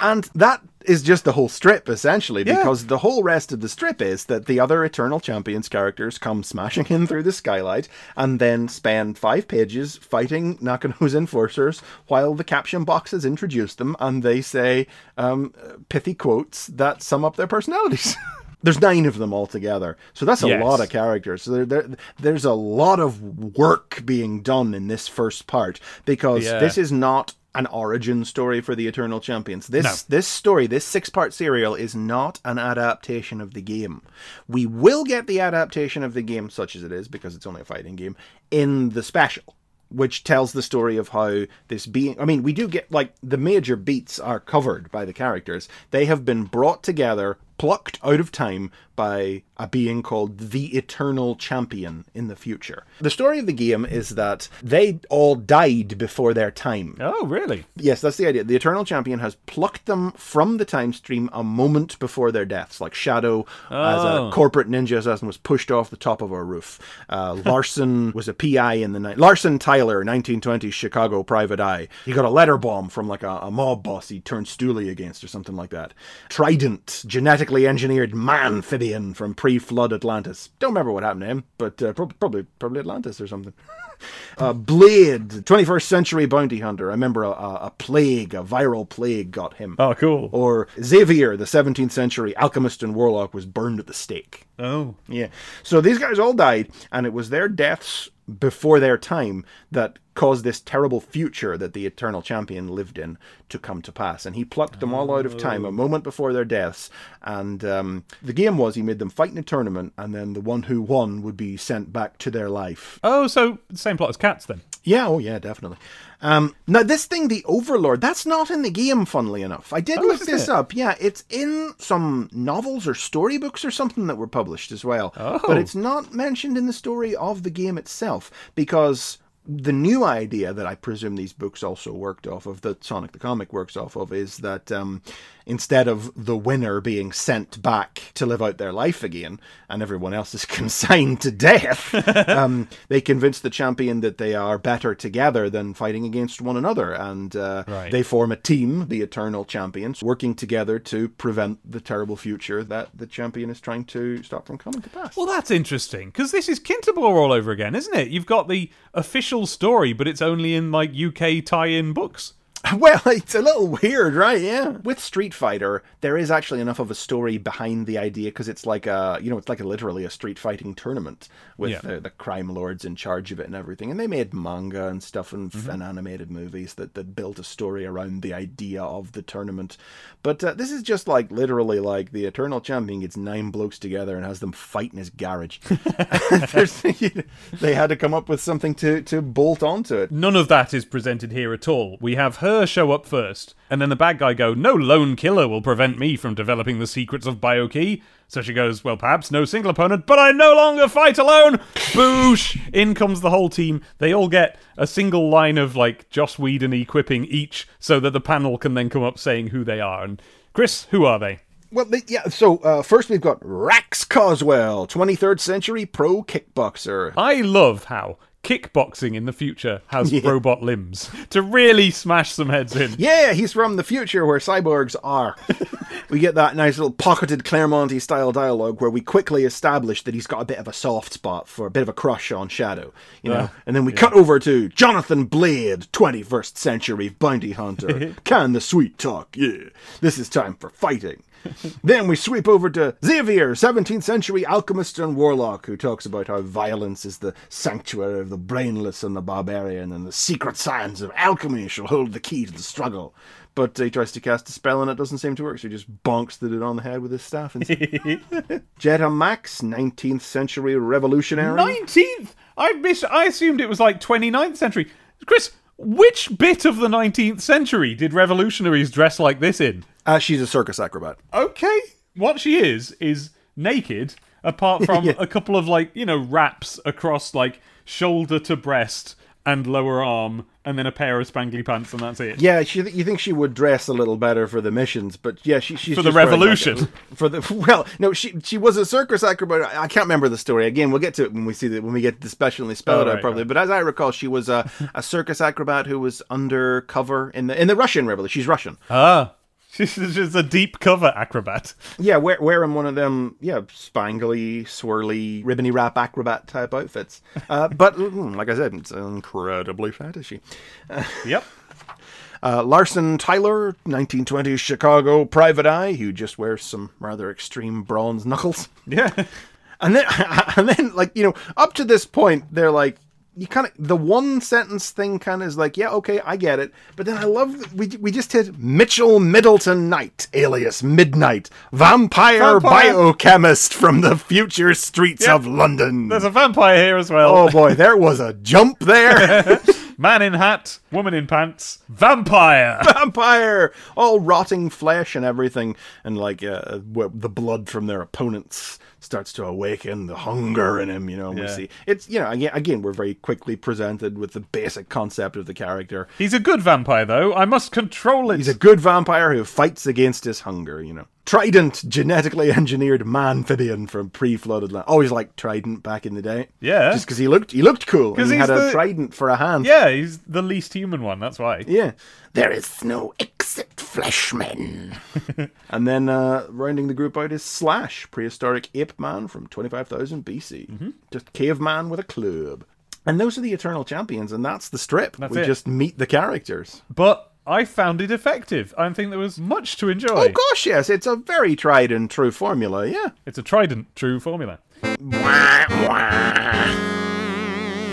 And that is just the whole strip, essentially, Yeah. because the whole rest of the strip is that the other Eternal Champions characters come smashing in through the skylight and then spend five pages fighting Nakano's enforcers while the caption boxes introduce them and they say um, pithy quotes that sum up their personalities. There's nine of them altogether, so that's a Yes. lot of characters. So there, there, there's a lot of work being done in this first part because Yeah. this is not an origin story for the Eternal Champions. This No. this story, this six part serial, is not an adaptation of the game. We will get the adaptation of the game, such as it is, because it's only a fighting game, in the special. Which tells the story of how this being. I mean, we do get, like, the major beats are covered by the characters. They have been brought together, plucked out of time by a being called the Eternal Champion in the future. The story of the game is that they all died before their time. Oh, really? Yes, that's the idea. The Eternal Champion has plucked them from the time stream a moment before their deaths. Like Shadow, as Oh. a corporate ninja assassin, was pushed off the top of a roof. Uh, Larcen was a PI in the night. Larcen Tyler, 1920 Chicago private eye. He got a letter bomb from like a, a mob boss he turned stoolie against or something like that. Trident, genetically engineered from pre-flood Atlantis. Don't remember what happened to him, but uh, prob- probably probably Atlantis or something. uh, Blade, 21st century bounty hunter. I remember a, a, a plague, a viral plague, got him. Oh, cool. Or Xavier, the 17th century alchemist and warlock, was burned at the stake. Oh. Yeah. So these guys all died, and it was their deaths before their time that caused this terrible future that the Eternal Champion lived in to come to pass. And he plucked them all out of time a moment before their deaths. And um, the game was he made them fight in a tournament, and then the one who won would be sent back to their life. Oh, so same plot as cats then. Yeah, oh yeah, definitely. Um, now this thing, the Overlord, that's not in the game. Funnily enough, I did Oh, look this it? up. Yeah, it's in some novels or storybooks or something that were published as well. Oh. But it's not mentioned in the story of the game itself because the new idea that I presume these books also worked off of, that Sonic the Comic works off of, is that um, instead of the winner being sent back to live out their life again and everyone else is consigned to death, um, they convince the champion that they are better together than fighting against one another. And uh, Right. they form a team, the Eternal Champions, working together to prevent the terrible future that the champion is trying to stop from coming to pass. Well, that's interesting because this is Kintobor all over again, isn't it? You've got the official story, but it's only in like UK tie-in books. Well, it's a little weird, right? Yeah. With Street Fighter, there is actually enough of a story behind the idea because it's like a, you know, it's like a, literally a street fighting tournament with Yeah. the, the crime lords in charge of it and everything. And they made manga and stuff and, Mm-hmm. and animated movies that, that built a story around the idea of the tournament. But uh, this is just like literally like the Eternal Champion gets nine blokes together and has them fight in his garage. They had to come up with something to, to bolt onto it. None of that is presented here at all. We have her show up first, and then the bad guy go, "No lone killer will prevent me from developing the secrets of Biokey." So she goes, "Well, perhaps no single opponent, but I no longer fight alone." Boosh! In comes the whole team. They all get a single line of like Joss Whedon equipping each, so that the panel can then come up saying who they are. And Chris, who are they? Well, yeah. So uh, first we've got Rax Coswell, 23rd century pro kickboxer. I love how kickboxing in the future has robot limbs to really smash some heads in. Yeah, he's from the future where cyborgs are. we get that nice little pocketed Claremonty style dialogue where we quickly establish that he's got a bit of a soft spot for a bit of a crush on Shadow, you know. Ah, and then we cut over to Jonathan Blade, 21st century bounty hunter. Can the sweet talk? Yeah. This is time for fighting. then we sweep over to Xavier, 17th century alchemist and warlock, who talks about how violence is the sanctuary of the brainless and the barbarian, and the secret science of alchemy shall hold the key to the struggle. But he tries to cast a spell and it doesn't seem to work, so he just bonks the dude on the head with his staff. And Jetta Maxx, 19th century revolutionary. 19th? I miss I assumed it was like 29th century. Chris, which bit of the 19th century did revolutionaries dress like this in? Uh, she's a circus acrobat. Okay. What she is is naked apart from Yeah. a couple of like, you know, wraps across like shoulder to breast and lower arm and then a pair of spangly pants and that's it. Yeah, she, you think she would dress a little better for the missions, but yeah, she, she's For the wearing, like, revolution. a- for the well, no, she she was a circus acrobat. I can't remember the story. Again, we'll get to it when we see that when we get the specially spelled Oh, out right, probably. right. But as I recall, she was a, a circus acrobat who was undercover in the in the Russian Revolution. She's Russian. Ah. She's just a deep cover acrobat. Yeah, wear, wearing one of them, yeah, spangly, swirly, ribbony wrap acrobat type outfits. Uh, but mm, like I said, it's incredibly fantasy. Yep. Uh, Larcen Tyler, 1920s Chicago private eye, who just wears some rather extreme bronze knuckles. Yeah. And then, and then, like you know, up to this point, they're like, you kind of the one sentence thing kind of is like, yeah, okay, I get it. But then I love we we just hit Mitchell Middleton Knight, alias Midnight, vampire, Vampire. biochemist from the future streets Yep. of London. There's a vampire here as well. Oh boy, there was a jump there. Man in hat, woman in pants, vampire. vampire, all rotting flesh and everything, and like uh, the blood from their opponents starts to awaken the hunger in him. You know, and we see it's you know again, again we're very quickly presented with the basic concept of the character. He's a good vampire, though. I must control it. He's a good vampire who fights against his hunger. You know, Trident, genetically engineered man-amphibian from pre-flooded land. Always liked Trident back in the day. Yeah. just because he looked he looked cool. 'Cause And he had a trident for a hand. yeah, he's the least human one. That's why. Yeah. There is no Exit Fleshmen. and then uh, rounding the group out is Slash, prehistoric ape man from 25,000 BC. Mm-hmm. Just caveman with a club. And those are the Eternal Champions, and that's the strip. That's we it. just meet the characters. But I found it effective. I think there was much to enjoy. Oh gosh, yes, it's a very tried and true formula, yeah. It's a trident true formula.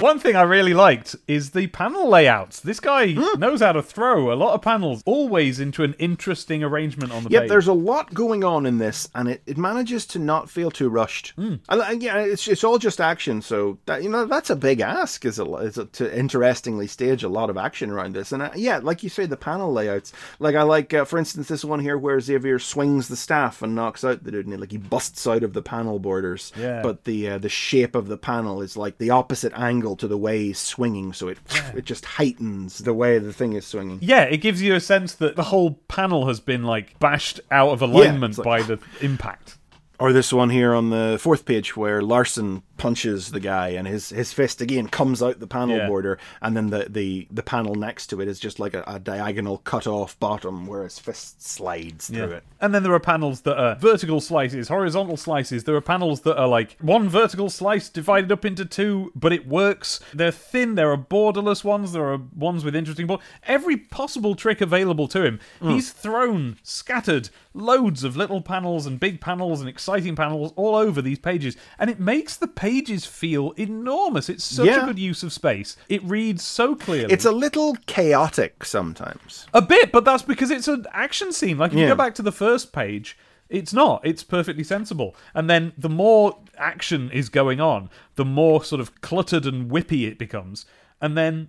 One thing I really liked is the panel layouts. This guy Hmm. knows how to throw a lot of panels, always into an interesting arrangement on the Yep, page. there's a lot going on in this, and it, it manages to not feel too rushed. Hmm. And, and yeah, it's it's all just action, so that you know that's a big ask, is, a, is a, to interestingly stage a lot of action around this. And uh, yeah, like you say, the panel layouts. Like I like, uh, for instance, this one here where Xavier swings the staff and knocks out the dude, and he, like he busts out of the panel borders. Yeah. But the uh, the shape of the panel is like the opposite angle to the way he's swinging, so it it just heightens the way the thing is swinging. Yeah, it gives you a sense that the whole panel has been like bashed out of alignment it's like- by the impact. Or this one here on the fourth page where Larcen punches the guy and his, his fist again comes out the panel Yeah. border and then the, the, the panel next to it is just like a, a diagonal cut off bottom where his fist slides through it. And then there are panels that are vertical slices, horizontal slices. There are panels that are like one vertical slice divided up into two, but it works. They're thin. There are borderless ones. There are ones with interesting border. Every possible trick available to him. Hmm. He's thrown, scattered loads of little panels and big panels and exciting panels all over these pages, and it makes the pages feel enormous. It's such Yeah. a good use of space. It reads so clearly. It's a little chaotic sometimes. A bit, but that's because it's an action scene. Like if you go back to the first page, it's not. It's perfectly sensible. And then the more action is going on, the more sort of cluttered and whippy it becomes. And then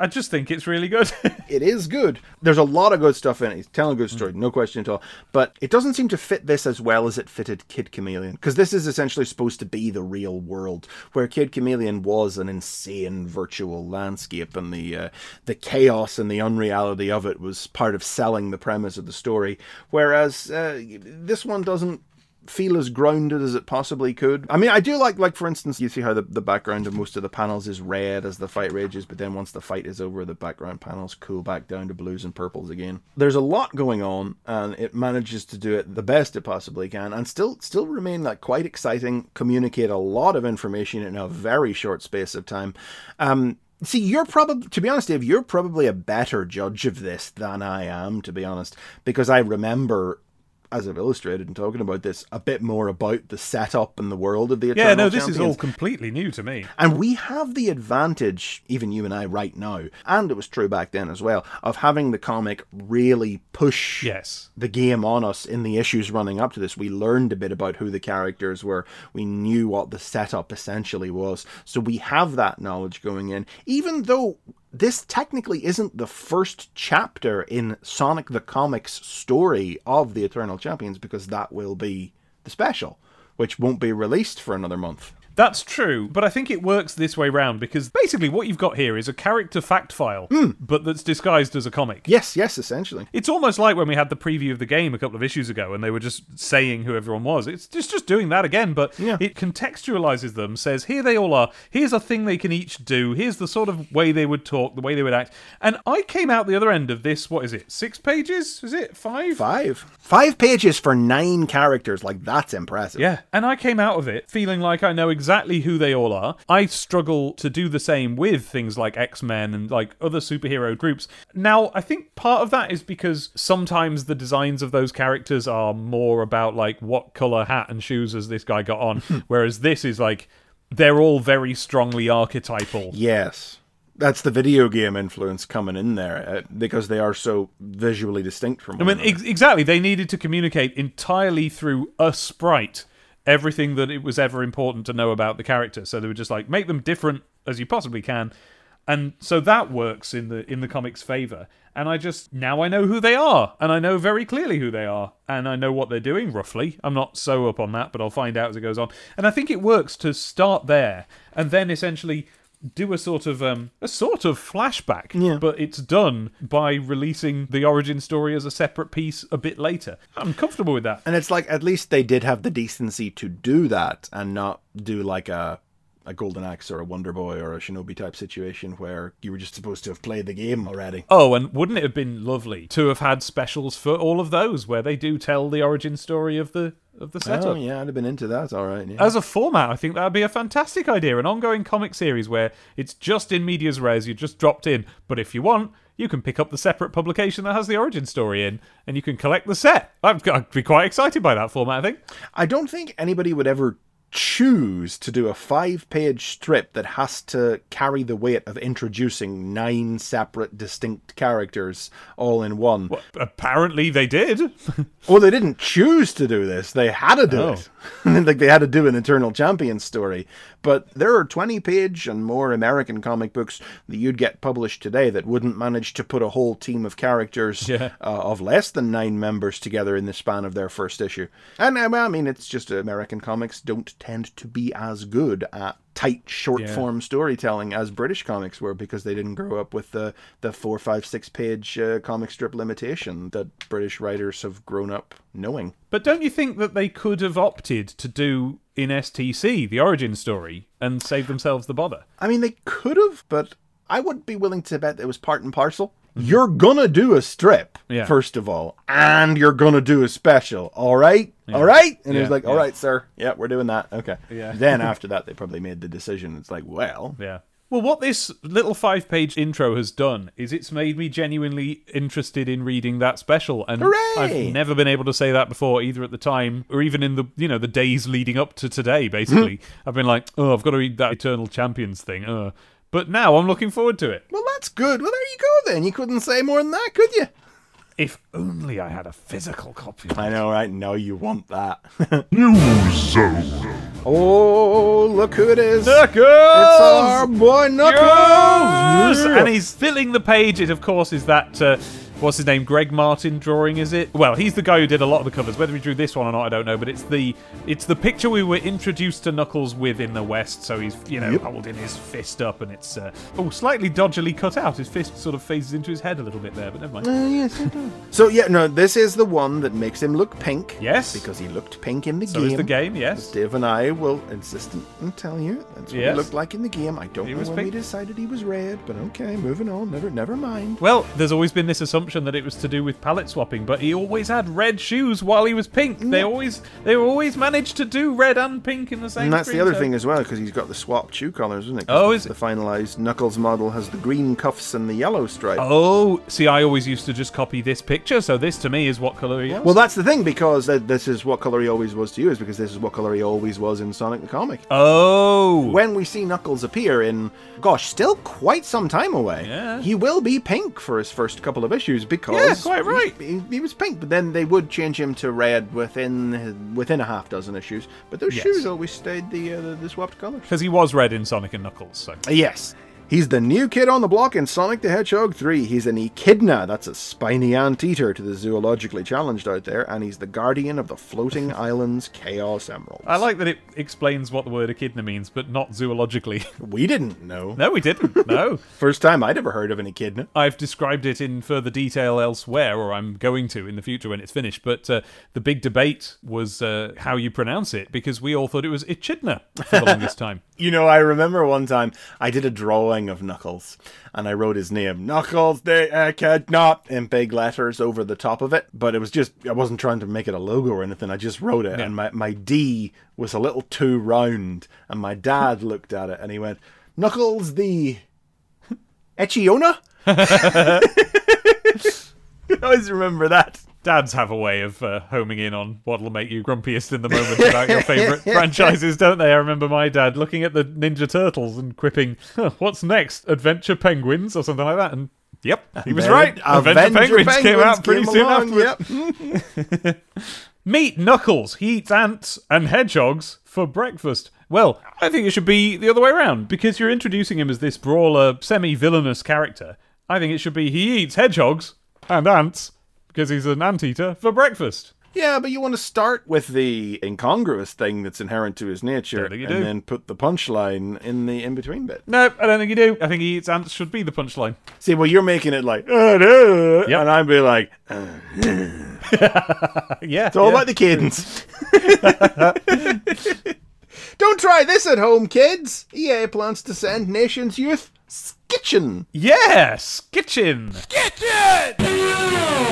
I just think it's really good. It is good. There's a lot of good stuff in it. He's telling a good story, no question at all. But it doesn't seem to fit this as well as it fitted Kid Chameleon. Because this is essentially supposed to be the real world, where Kid Chameleon was an insane virtual landscape, and the uh, the chaos and the unreality of it was part of selling the premise of the story. Whereas uh, this one doesn't feel as grounded as it possibly could. I mean, I do like, like for instance, you see how the, the background of most of the panels is red as the fight rages, but then once the fight is over, the background panels cool back down to blues and purples again. There's a lot going on, and it manages to do it the best it possibly can, and still still remain like quite exciting. Communicate a lot of information in a very short space of time. Um, See, you're probably, to be honest, Dave, you're probably a better judge of this than I am, to be honest, because I remember, as I've illustrated and talking about this, a bit more about the setup and the world of the Eternal yeah, no, this is all completely new to me. And we have the advantage, even you and I right now, and it was true back then as well, of having the comic really push Yes. the game on us in the issues running up to this. We learned a bit about who the characters were. We knew what the setup essentially was. So we have that knowledge going in, even though this technically isn't the first chapter in Sonic the Comics story of the Eternal Champions, because that will be the special, which won't be released for another month. That's true, but I think it works this way round because basically what you've got here is a character fact file, Hmm. but that's disguised as a comic. Yes, yes, essentially. It's almost like when we had the preview of the game a couple of issues ago and they were just saying who everyone was. It's just just doing that again, but Yeah. it contextualizes them, says here they all are, here's a thing they can each do, here's the sort of way they would talk, the way they would act. And I came out the other end of this, what is it, six pages? Is it five? Five. Five pages for nine characters. Like, that's impressive. Yeah, and I came out of it feeling like I know exactly who they all are. I struggle to do the same with things like X Men and like other superhero groups. Now, I think part of that is because sometimes the designs of those characters are more about like what color hat and shoes has this guy got on, whereas this is like they're all very strongly archetypal. Yes. That's the video game influence coming in there uh, because they are so visually distinct from I mean, ex- exactly. They needed to communicate entirely through a sprite everything that it was ever important to know about the character. So they were just like make them different as you possibly can, and so that works in the in the comic's favor. And I just now I know who they are, and I know very clearly who they are, and I know what they're doing roughly. I'm not so up on that, but I'll find out as it goes on. And I think it works to start there, and then essentially do a sort of um a sort of flashback Yeah. but it's done by releasing the origin story as a separate piece a bit later i'm comfortable with that and it's like at least they did have the decency to do that and not do like a a Golden Axe or a Wonder Boy or a Shinobi type situation where you were just supposed to have played the game already. Oh, and wouldn't it have been lovely to have had specials for all of those where they do tell the origin story of the of the oh, setup? Oh yeah, I'd have been into that. All right. Yeah. As a format, I think that would be a fantastic idea. An ongoing comic series where it's just in medias res, you just dropped in. But if you want, you can pick up the separate publication that has the origin story in, and you can collect the set. I'd, I'd be quite excited by that format. I think. I don't think anybody would ever choose to do a five page strip that has to carry the weight of introducing nine separate distinct characters all in one. Well, apparently they did. Well, they didn't choose to do this. They had to do Oh. it. like they had to do an Eternal Champion story. But there are 20 page and more American comic books that you'd get published today that wouldn't manage to put a whole team of characters Yeah. uh, of less than nine members together in the span of their first issue. And uh, well, I mean, it's just American comics don't tend to be as good at tight short Yeah. form storytelling as British comics were because they didn't grow up with the the four, five, six page uh, comic strip limitation that British writers have grown up knowing. But don't you think that they could have opted to do in STC the origin story and save themselves the bother? I mean, they could have, but I wouldn't be willing to bet it was part and parcel. You're gonna do a strip, Mm-hmm. Yeah. first of all, and you're gonna do a special. All right, all right. And Yeah, he's like, "All yeah. right, sir. Yeah, we're doing that. Okay." Yeah. Then after that, they probably made the decision. It's like, well, Yeah. Well, what this little five page intro has done is it's made me genuinely interested in reading that special. And Hooray! I've never been able to say that before, either at the time or even in the you know the days leading up to today, basically. I've been like, oh, I've got to read that Eternal Champions thing. Uh. But now I'm looking forward to it. well, that's good. Well, there you go. Then you couldn't say more than that, could you? If only I had a physical copy of it. I know, right? No, you want that. News Zone. oh, look who it is! Knuckles! It's our boy Knuckles. Yes! And he's filling the page. It, of course, is that. Uh, What's his name? Greg Martin drawing, is it? Well, he's the guy who did a lot of the covers. Whether he drew this one or not, I don't know. But it's the it's the picture we were introduced to Knuckles with in the West. So he's you know Yep. holding his fist up, and it's uh, oh slightly dodgily cut out. His fist sort of phases into his head a little bit there, but never mind. Uh, yes. So yeah, no, this is the one that makes him look pink. Yes. because he looked pink in the So game. is the game, yes. Dave and I will insist and tell you that's what Yes. he looked like in the game. I don't He know was when pink. we decided he was red, but okay, moving on. Never, never mind. Well, there's always been this assumption that it was to do with palette swapping, but he always had red shoes while he was pink. They always they always managed to do red and pink in the same. And that's the other thing as well, because he's got the swapped shoe collars, isn't it? Oh, the, is it? the finalized Knuckles model has the green cuffs and the yellow stripe. Oh, see, I always used to just copy this picture, so this to me is what color he is. Well, that's the thing, because th- this is what color he always was to you, is because this is what color he always was in Sonic the Comic. oh, When we see Knuckles appear in, gosh, still quite some time away, Yeah. he will be pink for his first couple of issues because Yeah, quite right. He, he was pink, but then they would change him to red within within a half dozen issues. But those Yes. shoes always stayed the uh, the, the swapped colors. because he was red in Sonic and Knuckles. So Yes. He's the new kid on the block in Sonic the Hedgehog 3. He's an echidna, that's a spiny anteater to the zoologically challenged out there, and he's the guardian of the floating island's Chaos Emeralds. I like that it explains what the word echidna means, but not zoologically. We didn't know. no, we didn't. No. First time I'd ever heard of an echidna. I've described it in further detail elsewhere, or I'm going to in the future when it's finished. But uh, the big debate was uh, how you pronounce it, because we all thought it was echidna for the longest time. You know, I remember one time I did a drawing of Knuckles, and I wrote his name, Knuckles the not, in big letters over the top of it. But it was just, I wasn't trying to make it a logo or anything. I just wrote it, Yeah. and my, my D was a little too round. And my dad looked at it, and he went, Knuckles the Echiona? I always remember that. Dads have a way of uh, homing in on what'll make you grumpiest in the moment about your favourite franchises, don't they? I remember my dad looking at the Ninja Turtles and quipping, huh, "What's next? Adventure Penguins or something like that?" And yep, he was right. Adventure, Penguins, came out pretty came soon along, afterwards. Yep. Meet Knuckles. He eats ants and hedgehogs for breakfast. Well, I think it should be the other way around because you're introducing him as this brawler, semi-villainous character. I think it should be he eats hedgehogs and ants because he's an anteater for breakfast. Yeah, but you want to start with the incongruous thing that's inherent to his nature, Don't think you and do. then put the punchline in the in between bit. No, I don't think you do. I think he eats ants should be the punchline. See, well, you're making it like, uh, duh, Yep. and I'd be like, uh, Yeah, it's all about the cadence. Don't try this at home, kids. EA plans to send nation's youth skitching. Yeah, skitchin! Skitchin.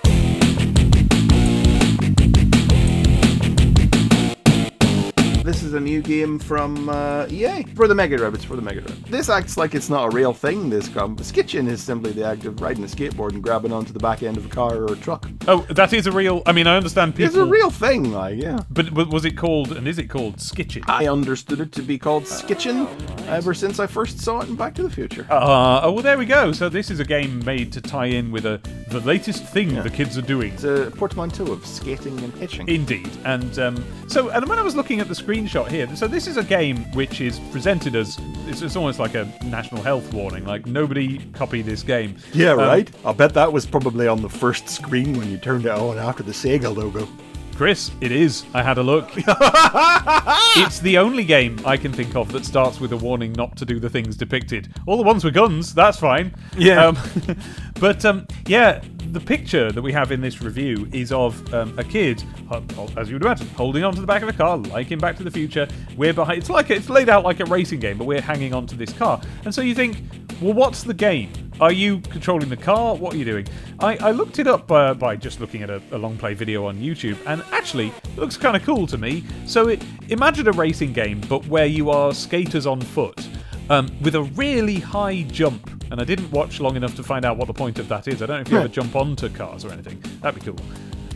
This is a new game from uh, EA for the Mega Drive. It's for the Mega Drive. This acts like it's not a real thing. This com- skitching is simply the act of riding a skateboard and grabbing onto the back end of a car or a truck. Oh, that is a real. I mean, I understand people. It's a real thing, like yeah. But w- was it called, and is it called Skitchin? I understood it to be called skitching ever since I first saw it in Back to the Future. Uh, oh, well, there we go. So this is a game made to tie in with a the latest thing the kids are doing. It's a portmanteau of skating and hitching. Indeed, and um, so and when I was looking at the screenshot here, so this is a game which is presented as it's, it's almost like a national health warning. Like nobody copy this game. Yeah, Um, right. I'll bet that was probably on the first screen when you turned it on after the Sega logo. Chris, it is. I had a look. it's the only game I can think of that starts with a warning not to do the things depicted. All the ones with guns, that's fine. Yeah. Um, but um, yeah, the picture that we have in this review is of um, a kid, as you would imagine, holding onto the back of a car, like in Back to the Future. We're behind. It's like it's laid out like a racing game, but we're hanging onto this car. And so you think, well, what's the game? Are you controlling the car? What are you doing? I, I looked it up uh, by just looking at a, a long play video on YouTube, and actually, looks kind of cool to me. So, it, imagine a racing game, but where you are skaters on foot um, with a really high jump. And I didn't watch long enough to find out what the point of that is. I don't know if you ever jump onto cars or anything. That'd be cool.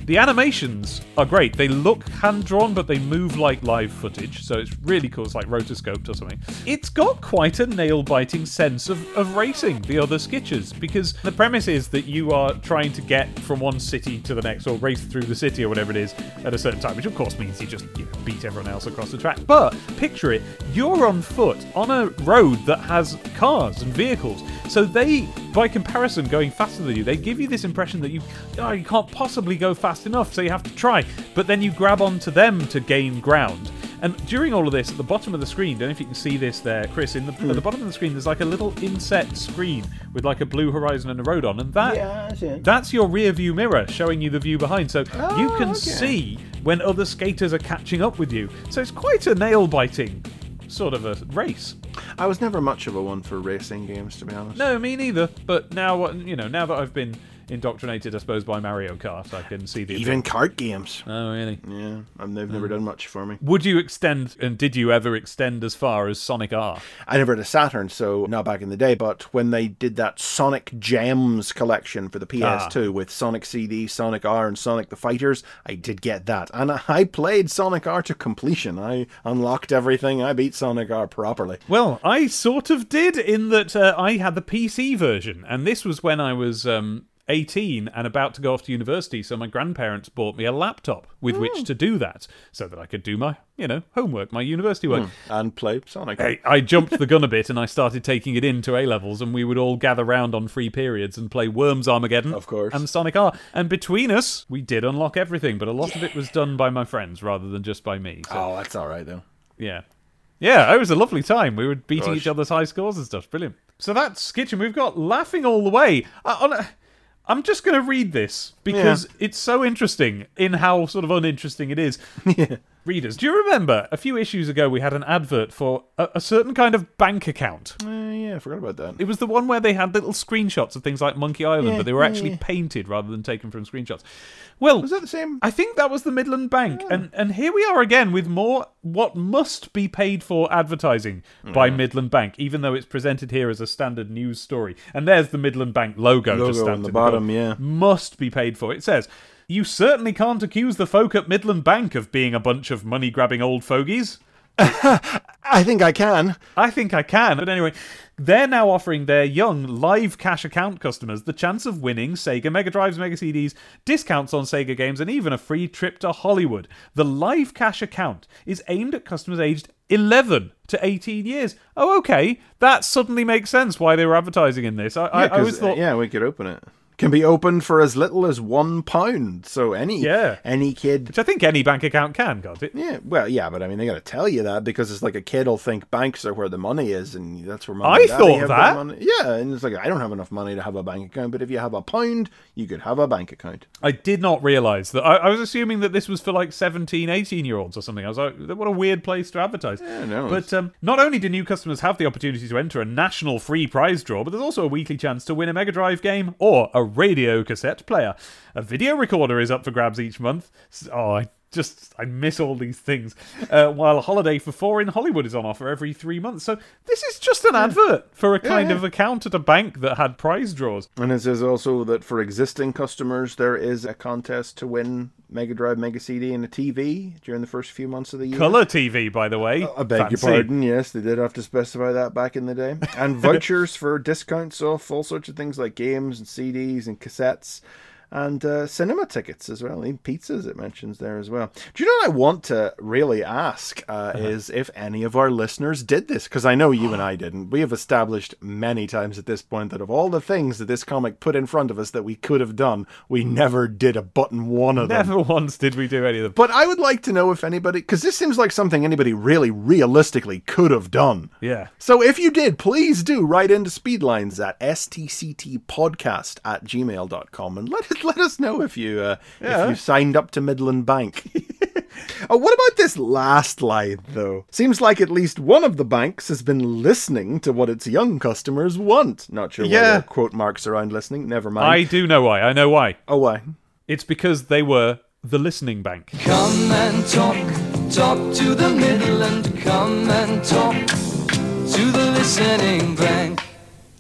The animations are great. They look hand drawn, but they move like live footage, so it's really cool. It's like rotoscoped or something. It's got quite a nail biting sense of, of racing, the other sketches, because the premise is that you are trying to get from one city to the next, or race through the city, or whatever it is, at a certain time, which of course means you just you know, beat everyone else across the track. But picture it, you're on foot on a road that has cars and vehicles. So they, by comparison, going faster than you, they give you this impression that you, oh, you can't possibly go fast enough, so you have to try. But then you grab onto them to gain ground. And during all of this, at the bottom of the screen, don't know if you can see this there, Chris. In the at the hmm. bottom of the screen, there's like a little inset screen with like a blue horizon and a road on, and that Yeah, I see it. that's your rear view mirror showing you the view behind. So you oh, can okay. see when other skaters are catching up with you. So it's quite a nail biting sort of a race. I was never much of a one for racing games, to be honest. No, me neither. But now, what you know, now that I've been indoctrinated, I suppose, by Mario Kart, I can see the Even kart games. Oh, really? Yeah, and they've never done much for me. Would you extend, and did you ever extend as far as Sonic R? I never had a Saturn, so not back in the day. But when they did that Sonic Gems collection for the PS2 with Sonic CD, Sonic R, and Sonic the Fighters, I did get that, and I played Sonic R to completion. I unlocked everything. I beat Sonic R properly. Well, I sort of did in that uh, I had the PC version, and this was when I was um, 18 and about to go off to university. So my grandparents bought me a laptop with which to do that, so that I could do my, you know, homework, my university work. And play Sonic. I, I jumped the gun a bit and I started taking it into A levels, and we would all gather round on free periods and play Worms Armageddon, Of course. and Sonic R. And between us, we did unlock everything, but a lot of it was done by my friends rather than just by me. So Oh, that's all right though. yeah. Yeah, it was a lovely time. We were beating Gosh. each other's high scores and stuff. Brilliant. So that's Skitchin'. We've got laughing all the way. Uh, on a- I'm just going to read this because it's so interesting in how sort of uninteresting it is. Readers, do you remember a few issues ago we had an advert for a, a certain kind of bank account? Uh, yeah, I forgot about that. It was the one where they had little screenshots of things like Monkey Island, Yeah, but they were yeah, actually yeah. painted rather than taken from screenshots. Well, Was that the same? I think that was the Midland Bank, and and here we are again with more what must be paid for advertising by Mm. Midland Bank, even though it's presented here as a standard news story. And there's the Midland Bank logo, just Logo stamped on the bottom, yeah. must be paid for. It says. You certainly can't accuse the folk at Midland Bank of being a bunch of money grabbing old fogies. I think I can. I think I can. But anyway, they're now offering their young live cash account customers the chance of winning Sega Mega Drives, Mega CDs, discounts on Sega games, and even a free trip to Hollywood. The live cash account is aimed at customers aged 11 to 18 years. Oh, okay. That suddenly makes sense why they were advertising in this. I, I, I always 'cause, uh, thought. yeah, we could open it. Can be opened for as little as one pound. So any Yeah. any kid Which I think any bank account can, can't it? yeah, well, yeah, but I mean, they got to tell you that because it's like a kid will think banks are where the money is, and that's where mom I thought that. Money. Yeah, and it's like I don't have enough money to have a bank account, but if you have a pound, you could have a bank account. I did not realise that. I, I was assuming that this was for like 17, 18 year olds or something. I was like, what a weird place to advertise. no, but um, not only do new customers have the opportunity to enter a national free prize draw, but there's also a weekly chance to win a Mega Drive game or a radio cassette player. A video recorder is up for grabs each month. Oh, I just I miss all these things. Uh, while Holiday for Four in Hollywood is on offer every three months. So this is just an advert for a kind yeah. of account at a bank that had prize draws. And it says also that for existing customers, there is a contest to win Mega Drive, Mega CD, and a TV during the first few months of the year. Color TV, by the way. I beg Fancy. your pardon. Yes, they did have to specify that back in the day. And vouchers for discounts off all sorts of things like games and CDs and cassettes. And uh, cinema tickets as well, even pizzas it mentions there as well. Do you know what I want to really ask uh, is if any of our listeners did this? Because I know you and I didn't. We have established many times at this point that of all the things that this comic put in front of us that we could have done, we never did a button one of them. Never once did we do any of them. But I would like to know if anybody, because this seems like something anybody really realistically could have done. Yeah. So if you did, please do write into Speedlines at stctpodcast at gmail.com and let, it, let us know if you, uh, Yeah. if you signed up to Midland Bank. oh, what about this last line, though? Seems like at least one of the banks has been listening to what its young customers want. Not sure why Yeah. there are quote marks around listening. Never mind. I do know why. I know why. Oh, why? It's because they were the listening bank. Come and talk, talk to the Midland. Come and talk to the listening bank.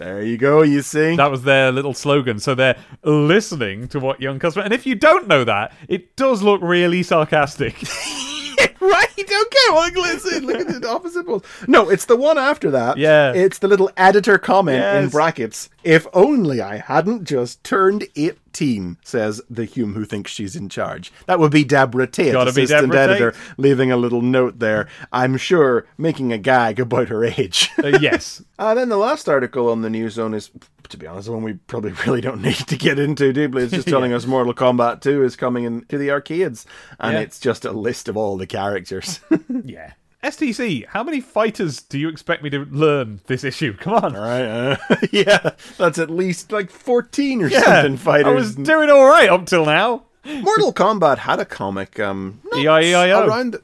There you go, you see. That was their little slogan. So they're listening to what young customers. And if you don't know that, it does look really sarcastic. Right? Okay, well, listen, look at the opposite poles. No, it's the one after that. Yeah. It's the little editor comment in brackets. If only I hadn't just turned 18, says the Hume who thinks she's in charge. That would be Deborah Tate, Gotta assistant Deborah editor, Tate. leaving a little note there. I'm sure making a gag about her age. Uh, yes. Uh, then the last article on the news zone is, to be honest, the one we probably really don't need to get into deeply. It's just telling us Mortal Kombat 2 is coming into the arcades, and Yeah. it's just a list of all the characters. Yeah. STC, how many fighters do you expect me to learn this issue? Come on. all right, uh, yeah, that's at least like 14 or Yeah, something fighters. I was doing all right up till now. Mortal Kombat had a comic, um, E-I-E-I-O. around. The-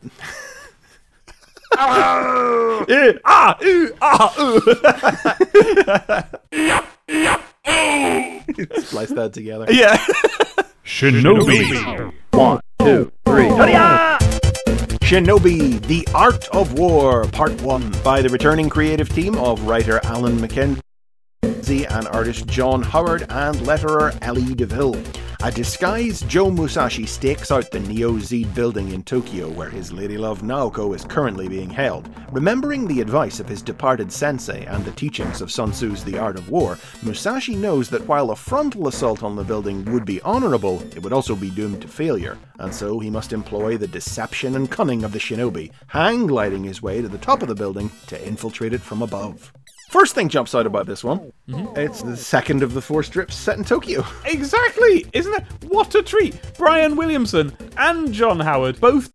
Eh, ah, ooh, ah, ooh. Splice that together. Yeah. Shinobi. One, two, three. Shinobi, The Art of War, Part 1, by the returning creative team of writer Alan McKenzie and artist John Howard and letterer Ellie DeVille. A disguised Joe Musashi stakes out the Neo Zeed building in Tokyo where his lady love Naoko is currently being held. Remembering the advice of his departed sensei and the teachings of Sun Tzu's The Art of War, Musashi knows that while a frontal assault on the building would be honorable, it would also be doomed to failure, and so he must employ the deception and cunning of the shinobi, hang gliding his way to the top of the building to infiltrate it from above. First thing jumps out about this one. Mm-hmm. It's the second of the four strips set in Tokyo. Exactly, isn't it? What a treat! Brian Williamson and John Howard both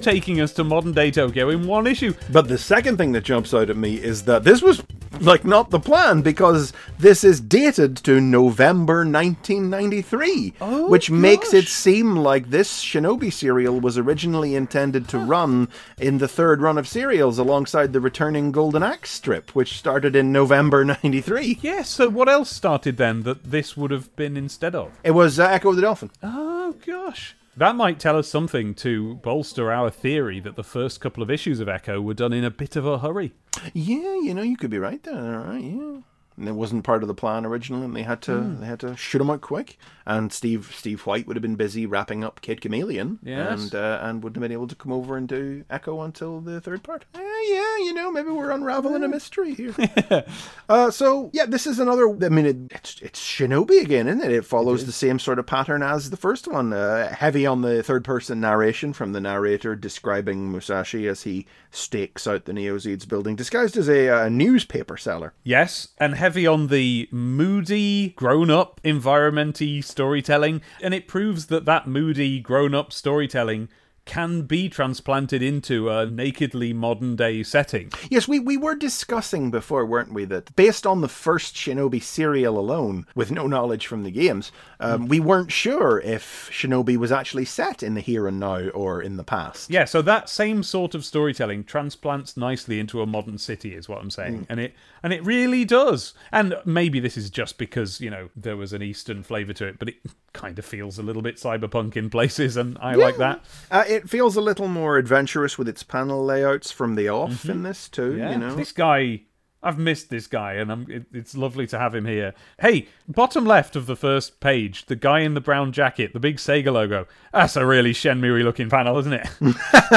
taking us to modern day Tokyo in one issue. But the second thing that jumps out at me is that this was like not the plan because this is dated to November 1993, Oh, which makes it seem like this Shinobi serial was originally intended to run in the third run of serials alongside the returning Golden Axe strip, which started in November 93. Yes, so what else started then that this would have been instead of? It was uh, Ecco of the Dolphin. Oh gosh. That might tell us something to bolster our theory that the first couple of issues of Ecco were done in a bit of a hurry. Yeah, you know, you could be right there. All right, yeah. And it wasn't part of the plan originally, and they had to hmm. they had to shoot him out quick. And Steve Steve White would have been busy wrapping up Kid Chameleon, Yes. and uh, and wouldn't have been able to come over and do Ecco until the third part. Eh, yeah, you know, maybe we're unraveling a mystery here. uh, so yeah, this is another. I mean, it, it's it's Shinobi again, isn't it? It follows the same sort of pattern as the first one. Uh, heavy on the third person narration from the narrator describing Musashi as he stakes out the Neo Zeds building, disguised as a uh, newspaper seller. Yes, and heavy on the moody, grown-up, environmenty storytelling, and it proves that that moody, grown-up storytelling can be transplanted into a nakedly modern day setting. Yes, we, we were discussing before, weren't we, that based on the first Shinobi serial alone, with no knowledge from the games, um, we weren't sure if Shinobi was actually set in the here and now or in the past. Yeah, so that same sort of storytelling transplants nicely into a modern city is what I'm saying. And it and it really does. And maybe this is just because, you know, there was an eastern flavor to it, but it kind of feels a little bit cyberpunk in places and I like that. Uh, it feels a little more adventurous with its panel layouts from the off in this, too, Yeah. you know? This guy, I've missed this guy, and I'm, it, it's lovely to have him here. Hey, bottom left of the first page, the guy in the brown jacket, the big Sega logo. That's a really Shenmue looking panel, isn't it?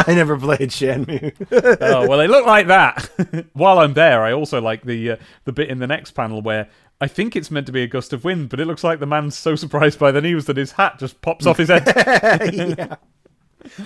I never played Shenmue. oh well, they look like that. While I'm there, I also like the uh, the bit in the next panel where. I think it's meant to be a gust of wind, but it looks like the man's so surprised by the news that his hat just pops off his head. yeah.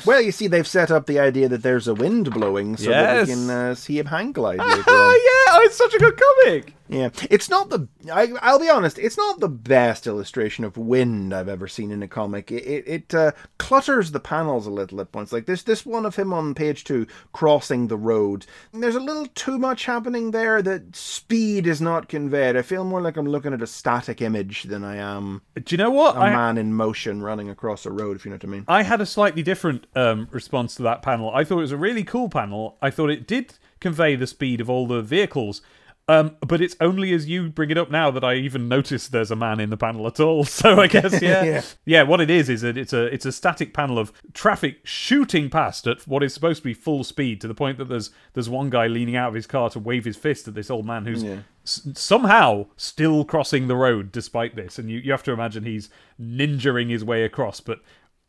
Well, you see, they've set up the idea that there's a wind blowing so that Yes. we can uh, see him hang glide oh yeah, oh, it's such a good comic. Yeah, it's not the. I, I'll be honest. It's not the best illustration of wind I've ever seen in a comic. It it, it uh, clutters the panels a little at points. Like this this one of him on page two crossing the road. There's a little too much happening there. That speed is not conveyed. I feel more like I'm looking at a static image than I am Do you know what? a I, man in motion running across a road. If you know what I mean. I had a slightly different um, response to that panel. I thought it was a really cool panel. I thought it did convey the speed of all the vehicles. Um, but it's only as you bring it up now that I even notice there's a man in the panel at all. So I guess yeah, Yeah. yeah. What it is is that it's a it's a static panel of traffic shooting past at what is supposed to be full speed to the point that there's there's one guy leaning out of his car to wave his fist at this old man who's s- somehow still crossing the road despite this, and you you have to imagine he's ninjaing his way across, but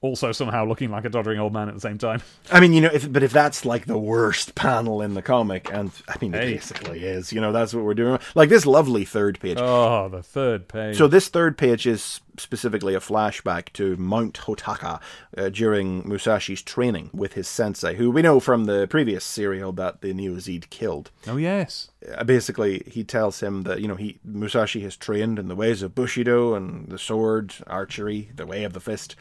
also somehow looking like a doddering old man at the same time. I mean, you know, if, but if that's like the worst panel in the comic, and I mean, Hey. it basically is. You know, that's what we're doing. Like this lovely third page. Oh, the third page. So this third page is specifically a flashback to Mount Hotaka uh, during Musashi's training with his sensei, who we know from the previous serial that the Neo Zeed killed. oh yes. Uh, basically, he tells him that you know he Musashi has trained in the ways of Bushido and the sword, archery, the way of the fist,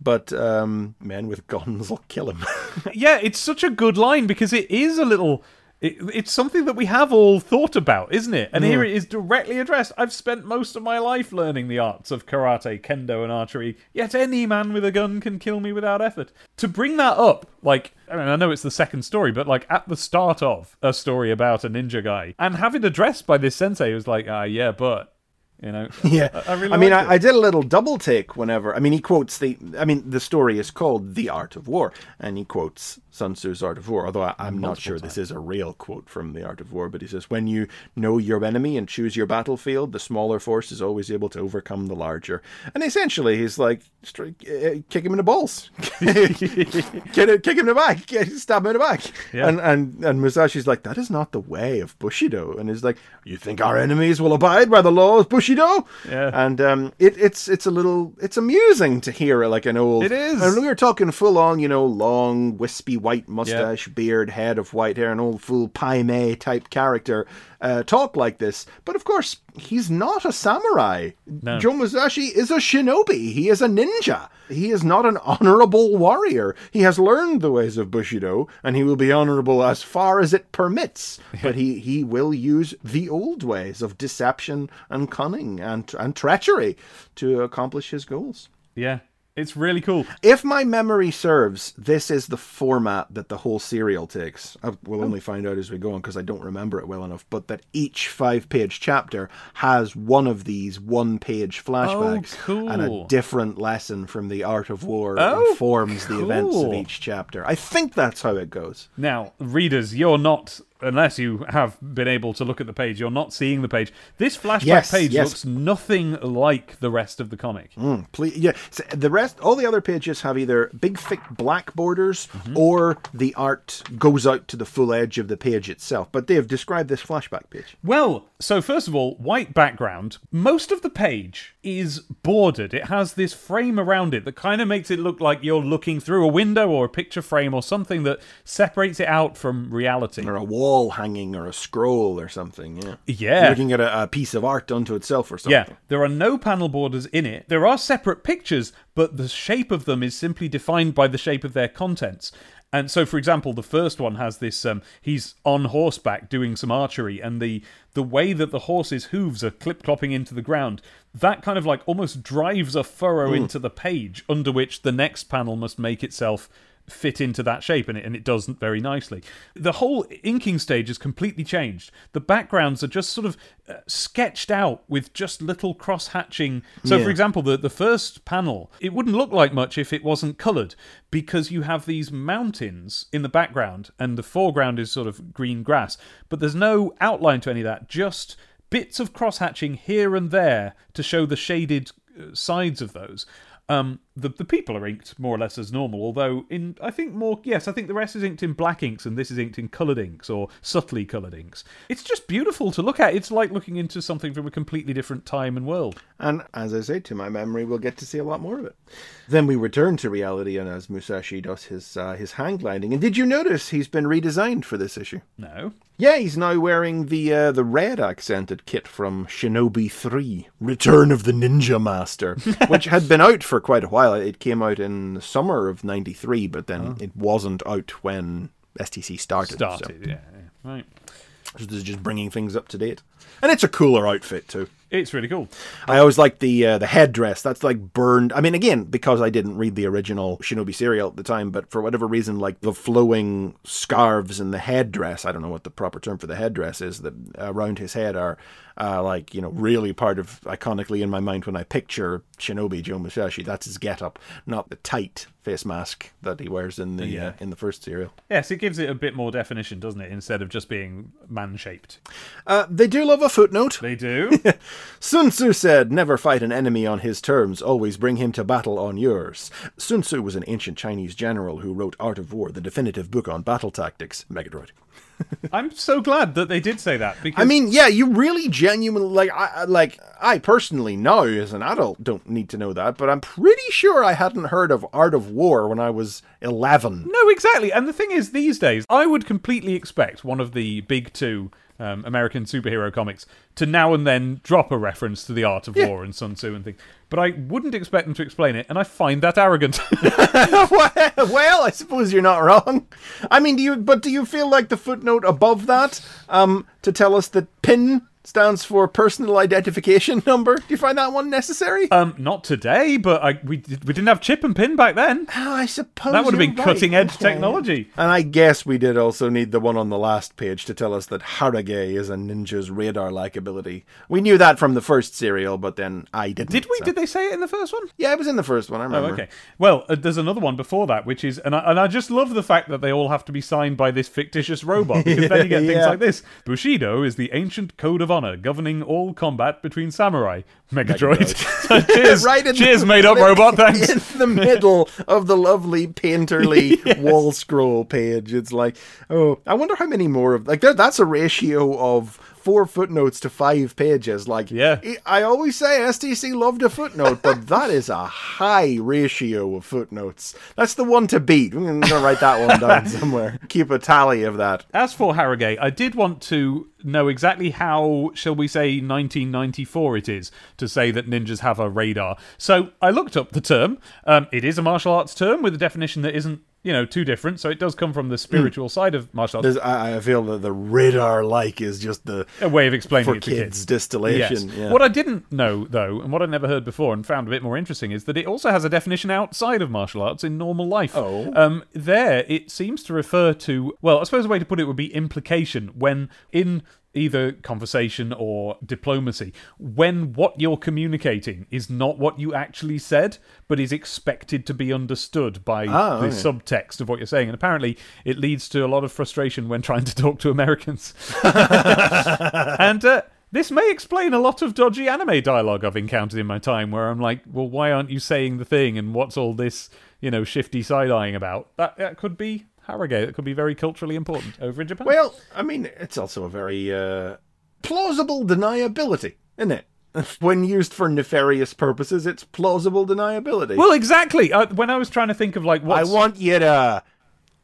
but um, men with guns will kill him. Yeah, it's such a good line because it is a little. It, it's something that we have all thought about, isn't it? And here it is directly addressed. I've spent most of my life learning the arts of karate, kendo, and archery. Yet any man with a gun can kill me without effort. To bring that up, like, I mean, I know it's the second story, but like at the start of a story about a ninja guy, and have it addressed by this sensei who's like, ah, yeah, but, you know, Yeah, I, I really. mean, I, I did a little double take whenever. I mean, he quotes the. I mean, the story is called "The Art of War," and he quotes Sun Tzu's "Art of War." Although I, I'm not sure this is a real quote from "The Art of War," but he says, "When you know your enemy and choose your battlefield, the smaller force is always able to overcome the larger." And essentially, he's like, uh, "Kick him in the balls, kick, him- in the back, stab him in the back." Yeah. And and and Musashi's like, "That is not the way of Bushido," and he's like, "You think our enemies will abide by the laws of Bushido?" Yeah. and um, it, it's it's a little it's amusing to hear like an old. It is. And we were talking full on, you know, long wispy white mustache, beard, head of white hair, an old fool Pai Mei type character uh, talk like this. But of course, he's not a samurai. No. Joe Musashi is a shinobi. He is a ninja. He is not an honorable warrior. He has learned the ways of Bushido, and he will be honorable as far as it permits. but he, he will use the old ways of deception and cunning and, and treachery to accomplish his goals. yeah, it's really cool. If my memory serves, this is the format that the whole serial takes. I will only find out as we go on because I don't remember it well enough. But that each five page chapter has one of these one page flashbacks oh, and a different lesson from the art of war Oh, informs the events of each chapter. I think that's how it goes. Now, readers, you're not, unless you have been able to look at the page, you're not seeing the page. This flashback Yes, page yes. looks nothing like the rest of the comic. Mm, please, yeah. So the rest, all the other pages have either big thick black borders Mm-hmm. or the art goes out to the full edge of the page itself. But they have described this flashback page. Well, so first of all, white background. Most of the page is bordered. It has this frame around it that kind of makes it look like you're looking through a window or a picture frame or something that separates it out from reality. or a wall wall hanging or a scroll or something. Yeah. Yeah. You're looking at a, a piece of art unto itself or something. Yeah, there are no panel borders in it. There are separate pictures, but the shape of them is simply defined by the shape of their contents. And so, for example, the first one has this: um, he's on horseback doing some archery, and the the way that the horse's hooves are clip clopping into the ground, that kind of like almost drives a furrow into the page under which the next panel must make itself fit into that shape and it, and it does very nicely. The whole inking stage is completely changed. The backgrounds are just sort of uh, sketched out with just little cross hatching. So, Yeah. for example, the, the first panel, it wouldn't look like much if it wasn't coloured because you have these mountains in the background and the foreground is sort of green grass, but there's no outline to any of that, just bits of cross hatching here and there to show the shaded uh, sides of those. Um, the the people are inked more or less as normal, although in I think more yes, I think the rest is inked in black inks and this is inked in coloured inks or subtly coloured inks. It's just beautiful to look at. It's like looking into something from a completely different time and world. And as I say, to my memory, we'll get to see a lot more of it. Then we return to reality, and as Musashi does his uh, his hang gliding. And did you notice he's been redesigned for this issue? No, Yeah, he's now wearing the uh, the red accented kit from Shinobi 3, Return of the Ninja Master, which had been out for quite a while. It came out in the summer of 93, but then oh. it wasn't out when STC started. so- started. Yeah, yeah, right. So this is just bringing things up to date. And it's a cooler outfit too. It's really cool. I always like the uh, the headdress. That's like burned. I mean, again, because I didn't read the original Shinobi serial at the time, but for whatever reason, like the flowing scarves and the headdress. I don't know what the proper term for the headdress is. That around his head are uh, like you know really part of iconically in my mind when I picture Shinobi Joe Musashi. That's his getup, not the tight face mask that he wears in the uh, in the first serial. Yes, it gives it a bit more definition, doesn't it? Instead of just being man shaped. Uh, they do love a footnote. They do. Sun Tzu said, Never fight an enemy on his terms, always bring him to battle on yours. Sun Tzu was an ancient Chinese general who wrote Art of War, the definitive book on battle tactics. Megadroid. I'm so glad that they did say that because I mean, yeah, you really genuinely like. I I- like. I personally know as an adult, don't need to know that, but I'm pretty sure I hadn't heard of Art of War when I was 11. No, exactly. And the thing is, these days, I would completely expect one of the big two um, American superhero comics to now and then drop a reference to the art of war and Sun Tzu and things. But I wouldn't expect them to explain it, and I find that arrogant. well, I suppose you're not wrong. I mean, do you? But do you feel like the footnote above that, um, to tell us that PIN stands for personal identification number? Do you find that one necessary? um, not today, but I, we we didn't have chip and pin back then. Oh, I suppose That would have been right. cutting edge Okay. technology. And I guess we did also need the one on the last page to tell us that Haragei is a ninja's radar-like ability. We knew that from the first serial, but then I didn't. Did we? so- Did they say it in the first one? Yeah, it was in the first one. I Oh, remember. okay. Well, uh, there's another one before that, which is, and I, and I just love the fact that they all have to be signed by this fictitious robot, because then you get things Yeah. like this. Bushido is the ancient code of honor governing all combat between samurai. Megadroid. So cheers, Right in cheers, the- made up robot. Thanks. in the middle of the lovely painterly wall scroll page. It's like, oh, I wonder how many more of like. That's a ratio of four footnotes to five pages. Like, Yeah. I always say STC loved a footnote, but that is a high ratio of footnotes. That's the one to beat. I'm gonna write that one down somewhere. Keep a tally of that. As for Haragei, I did want to know exactly how, shall we say, 1994 it is to say that ninjas have a radar. So I looked up the term. Um, it is a martial arts term with a definition that isn't, you know, too different. So it does come from the spiritual side of martial arts. There's, I, I feel that the radar like is just the a way of explaining for it to kids, kids. distillation. Yes. Yeah. What I didn't know, though, and what I'd never heard before and found a bit more interesting, is that it also has a definition outside of martial arts in normal life. Oh. Um, there, it seems to refer to, well, I suppose a way to put it would be implication, when in either conversation or diplomacy, when what you're communicating is not what you actually said, but is expected to be understood by Ah, the okay. subtext of what you're saying. And apparently, it leads to a lot of frustration when trying to talk to Americans. and uh, this may explain a lot of dodgy anime dialogue I've encountered in my time, where I'm like, well, why aren't you saying the thing? And what's all this, you know, shifty side eyeing about? That, that could be Haragei. That could be very culturally important over in Japan. Well, I mean, it's also a very uh, plausible deniability, isn't it? When used for nefarious purposes, it's plausible deniability. Well, exactly. Uh, when I was trying to think of like what I want you to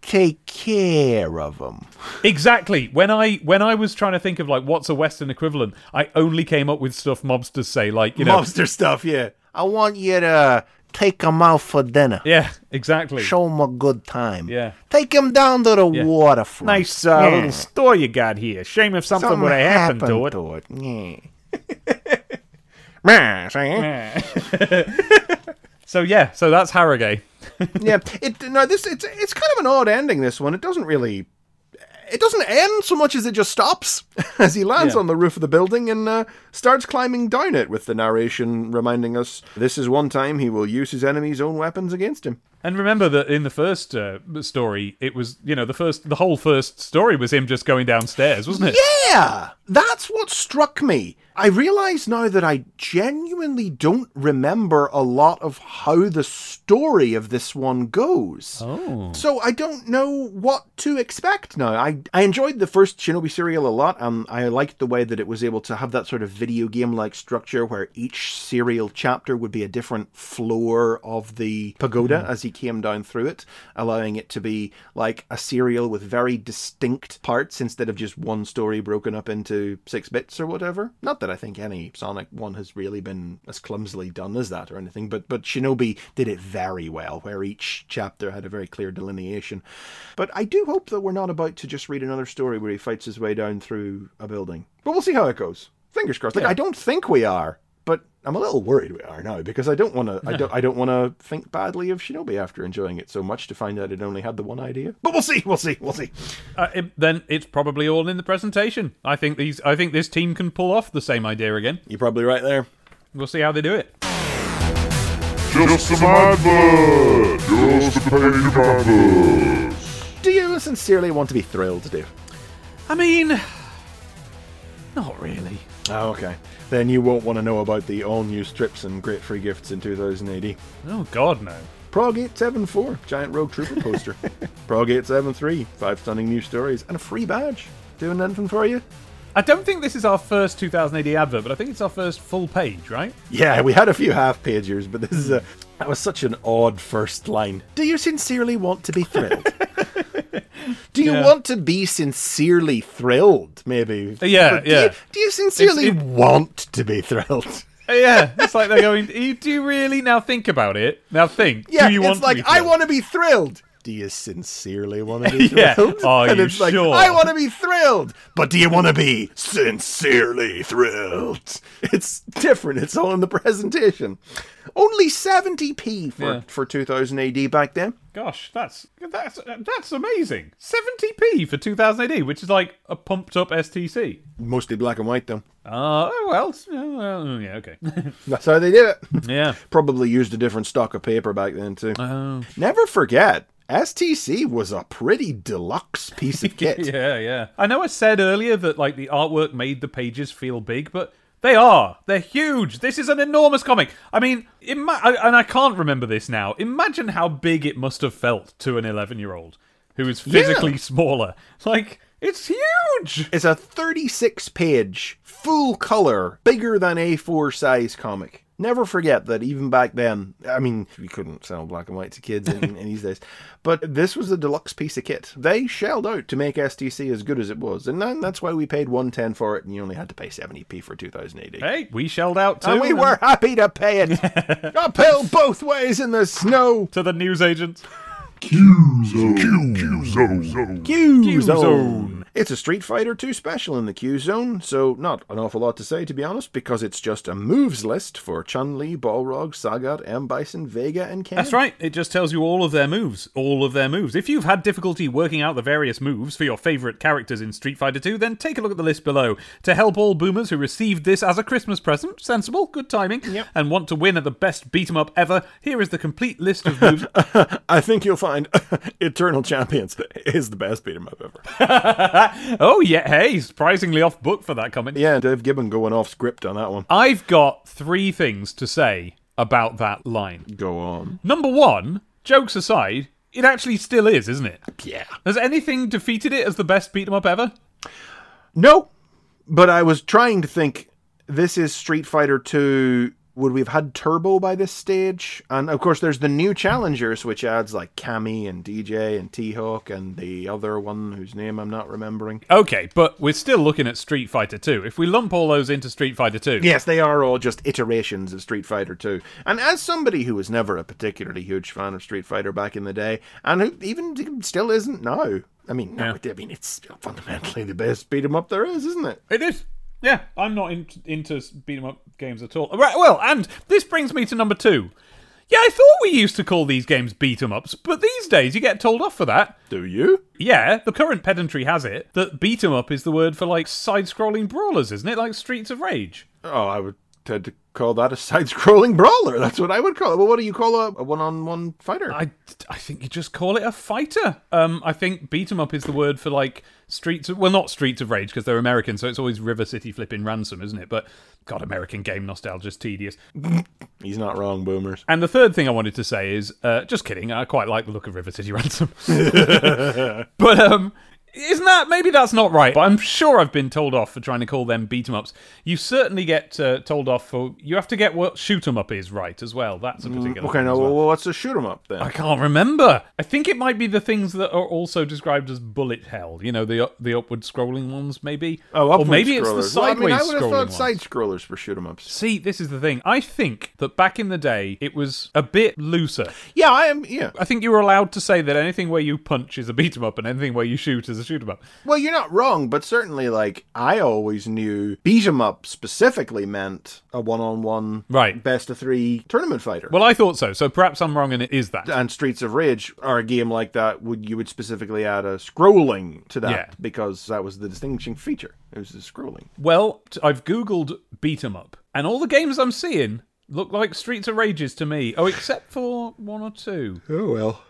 take care of them. Exactly. When I when I was trying to think of like what's a Western equivalent, I only came up with stuff mobsters say, like you know, Mobster stuff, yeah. I want you to take them out for dinner. yeah, exactly. Show them a good time. Yeah. Take them down to the waterfront. Nice uh, Yeah. little store you got here. Shame if something, would have happened, to it. Yeah. Meh, see? So yeah, so that's Haragei. yeah, it no, this it's it's kind of an odd ending. This one, it doesn't really, it doesn't end so much as it just stops as he lands Yeah. on the roof of the building and uh, starts climbing down it, with the narration reminding us this is one time he will use his enemy's own weapons against him. And remember that in the first uh, story, it was you know the first the whole first story was him just going downstairs, wasn't it? Yeah, that's what struck me. I realize now that I genuinely don't remember a lot of how the story of this one goes. Oh. So I don't know what to expect now. I, I enjoyed the first Shinobi serial a lot, and I liked the way that it was able to have that sort of video game like structure where each serial chapter would be a different floor of the pagoda hmm. as he came down through it, allowing it to be like a serial with very distinct parts instead of just one story broken up into six bits or whatever. Not that I think any Sonic one has really been as clumsily done as that or anything, but but Shinobi did it very well, where each chapter had a very clear delineation. But I do hope that we're not about to just read another story where he fights his way down through a building. But we'll see how it goes. Fingers crossed. Like I don't think we are, I'm a little worried we are now because I don't want to. I don't. I don't want to think badly of Shinobi after enjoying it so much to find out it only had the one idea. But we'll see. We'll see. We'll see. Uh, it- then it's probably all in the presentation. I think these. I think this team can pull off the same idea again. You're probably right there. We'll see how they do it. Just some advert! Just a page of adverts! Do you sincerely want to be thrilled, Dave? I mean, not really. Oh, okay. Then you won't want to know about the all-new strips and great free gifts in 2080. Oh God, no. Prog 874, giant rogue trooper poster. Prog 873, five stunning new stories, and a free badge. Doing anything for you? I don't think this is our first 2000 AD advert, but I think it's our first full page, right? Yeah, we had a few half pagers, but this is a that was such an odd first line. Do you sincerely want to be thrilled? Do you Yeah. want to be sincerely thrilled? Maybe. Yeah, do yeah. You, do you sincerely it- want to be thrilled? Uh, Yeah, it's like they're going. "Do you- really now think about it? Now think. Yeah, do you want it's like to be I want to be thrilled. Do you sincerely want to be Yeah. thrilled? Are and it's like sure? I want to be thrilled, but do you want to be sincerely thrilled? It's different. It's all in the presentation. Only 70p for Yeah. for 2000 AD back then. Gosh, that's that's that's amazing. 70p for 2000 AD, which is like a pumped up STC. Mostly black and white though. Uh, oh well, well, yeah, okay. That's how they did it. yeah. Probably used a different stock of paper back then too. Oh. Never forget, STC was a pretty deluxe piece of kit. Yeah, yeah. I know I said earlier that like the artwork made the pages feel big, but they are. They're huge. This is an enormous comic. I mean, ima- I, and I can't remember this now. Imagine how big it must have felt to an 11-year-old who is physically smaller. Like it's huge. It's a 36 page, full color, bigger than A4 size comic. Never forget that even back then, I mean, we couldn't sell black and white to kids in, in these days, but this was a deluxe piece of kit. They shelled out to make STC as good as it was, and then that's why we paid 110 for it, and you only had to pay 70p for 2000 AD. Hey, we shelled out too. and we were happy to pay it. Uphill both ways in the snow. to the newsagent. Q-Zone. Q-Zone. Q Zone. It's a Street Fighter 2 special in the Q Zone, so not an awful lot to say to be honest, because it's just a moves list for Chun Li, Balrog, Sagat, M Bison, Vega, and Ken. That's right. It just tells you all of their moves. All of their moves. If you've had difficulty working out the various moves for your favorite characters in Street Fighter 2, then take a look at the list below. To help all boomers who received this as a Christmas present, sensible, good timing, and want to win at the best beat 'em up ever, here is the complete list of moves. I think you'll find Eternal Champions is the best beat 'em up ever. oh yeah, hey, surprisingly off book for that comment. yeah, Dave Gibbon going off script on that one. I've got three things to say about that line. Go on. Number one, jokes aside, it actually still is, isn't it? Yeah. Has anything defeated it as the best beat 'em up ever? No, but I was trying to think. This is Street Fighter 2 would we have had Turbo by this stage? And of course, there's the new challengers, which adds like Cammy and DJ and T Hawk and the other one whose name I'm not remembering. Okay, but we're still looking at Street Fighter 2. If we lump all those into Street Fighter 2, Yes, they are all just iterations of Street Fighter 2. And as somebody who was never a particularly huge fan of Street Fighter back in the day, and who even still isn't now. I mean, no, I mean it's fundamentally the best beat 'em up there is, isn't it? It is. Yeah, I'm not in, into beat 'em up games at all. Right, well, and this brings me to number two. Yeah, I thought we used to call these games beat 'em ups, but these days you get told off for that. Do you? Yeah, the current pedantry has it that beat 'em up is the word for like side-scrolling brawlers, isn't it? Like Streets of Rage. Oh, I would tend to call that a side-scrolling brawler. That's what I would call it. Well, what do you call a, a one-on-one fighter? I, I think you just call it a fighter. Um, I think beat 'em up is the word for like streets. Of, well, not Streets of Rage because they're American, so it's always River City flipping ransom, isn't it? But God, American game nostalgia is tedious. He's not wrong, boomers. And the third thing I wanted to say is, uh, just kidding. I quite like the look of River City Ransom, but um, isn't that maybe that's not right? But I'm sure I've been told off for trying to call them beat 'em ups. You certainly get uh, told off for you have to get what shoot 'em up is right as well. That's a particular. Okay, now well. well, what's a shoot 'em up then? I can't remember. I think it might be the things that are also described as bullet hell. You know, the the upward scrolling ones, maybe. Oh, upward or maybe it's the scrollers. Well, I mean, I would have thought side scrollers for shoot 'em ups. See, this is the thing. I think that back in the day, it was a bit looser. Yeah, I am. Yeah. I think you were allowed to say that anything where you punch is a beat 'em up, and anything where you shoot is a shoot 'em up. Well, you're not wrong, but certainly, like I always knew, beat 'em up specifically meant a one-on-one, Right. best of three tournament fighter. Well, I thought so. So perhaps I'm wrong, and it is that. and Streets of Rage are a game like that. Would you would specifically add a scrolling to that Yeah. because that was the distinguishing feature. It was the scrolling. Well, I've googled beat 'em up, and all the games I'm seeing look like Streets of Rages to me. Oh, except for one or two. Oh well.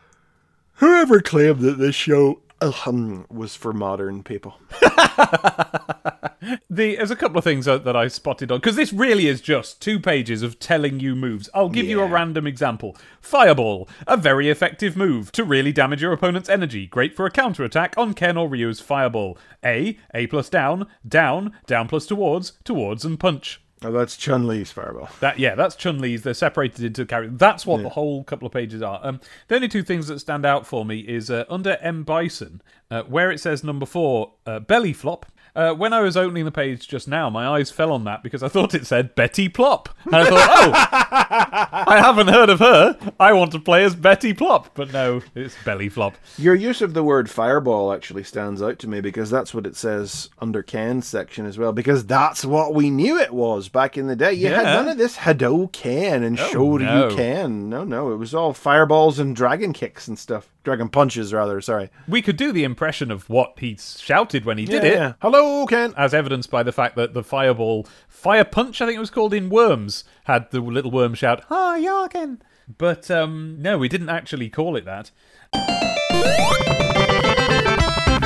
Whoever claimed that this show um, was for modern people. The, there's a couple of things that, that I spotted on because this really is just two pages of telling you moves. I'll give you a random example. Fireball, a very effective move to really damage your opponent's energy. Great for a counter attack on Ken or Ryu's Fireball. A, A plus down, down, down plus towards, towards and punch. Oh, that's Chun Li's fireball. That yeah, that's Chun Li's. They're separated into characters. That's what the whole couple of pages are. Um, the only two things that stand out for me is uh, under M Bison, uh, where it says number four, uh, belly flop. Uh, when I was opening the page just now, my eyes fell on that because I thought it said Betty Plop, and I thought, oh, I haven't heard of her. I want to play as Betty Plop, but no, it's belly flop. Your use of the word fireball actually stands out to me because that's what it says under Ken's section as well. Because that's what we knew it was back in the day. You had none of this Hadoken and Show no. you Ken. No, no, it was all fireballs and dragon kicks and stuff. Dragon punches, rather. Sorry. We could do the impression of what he shouted when he did yeah, it. yeah. Hello, Ken. as evidenced by the fact that the fireball fire punch i think it was called in worms had the little worm shout hi Yarkin. but um no we didn't actually call it that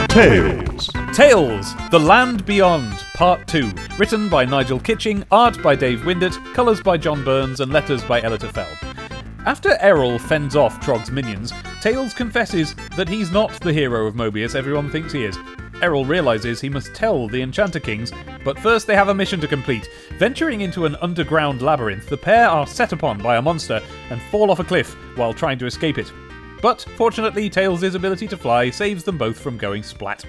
Tails. Tales, The Land Beyond, Part 2. Written by Nigel Kitching, art by Dave Windett, colours by John Burns, and letters by Elitta Fell. After Errol fends off Trog's minions, Tails confesses that he's not the hero of Mobius everyone thinks he is. Errol realizes he must tell the Enchanter Kings, but first they have a mission to complete. Venturing into an underground labyrinth, the pair are set upon by a monster and fall off a cliff while trying to escape it. But fortunately, Tails' ability to fly saves them both from going splat.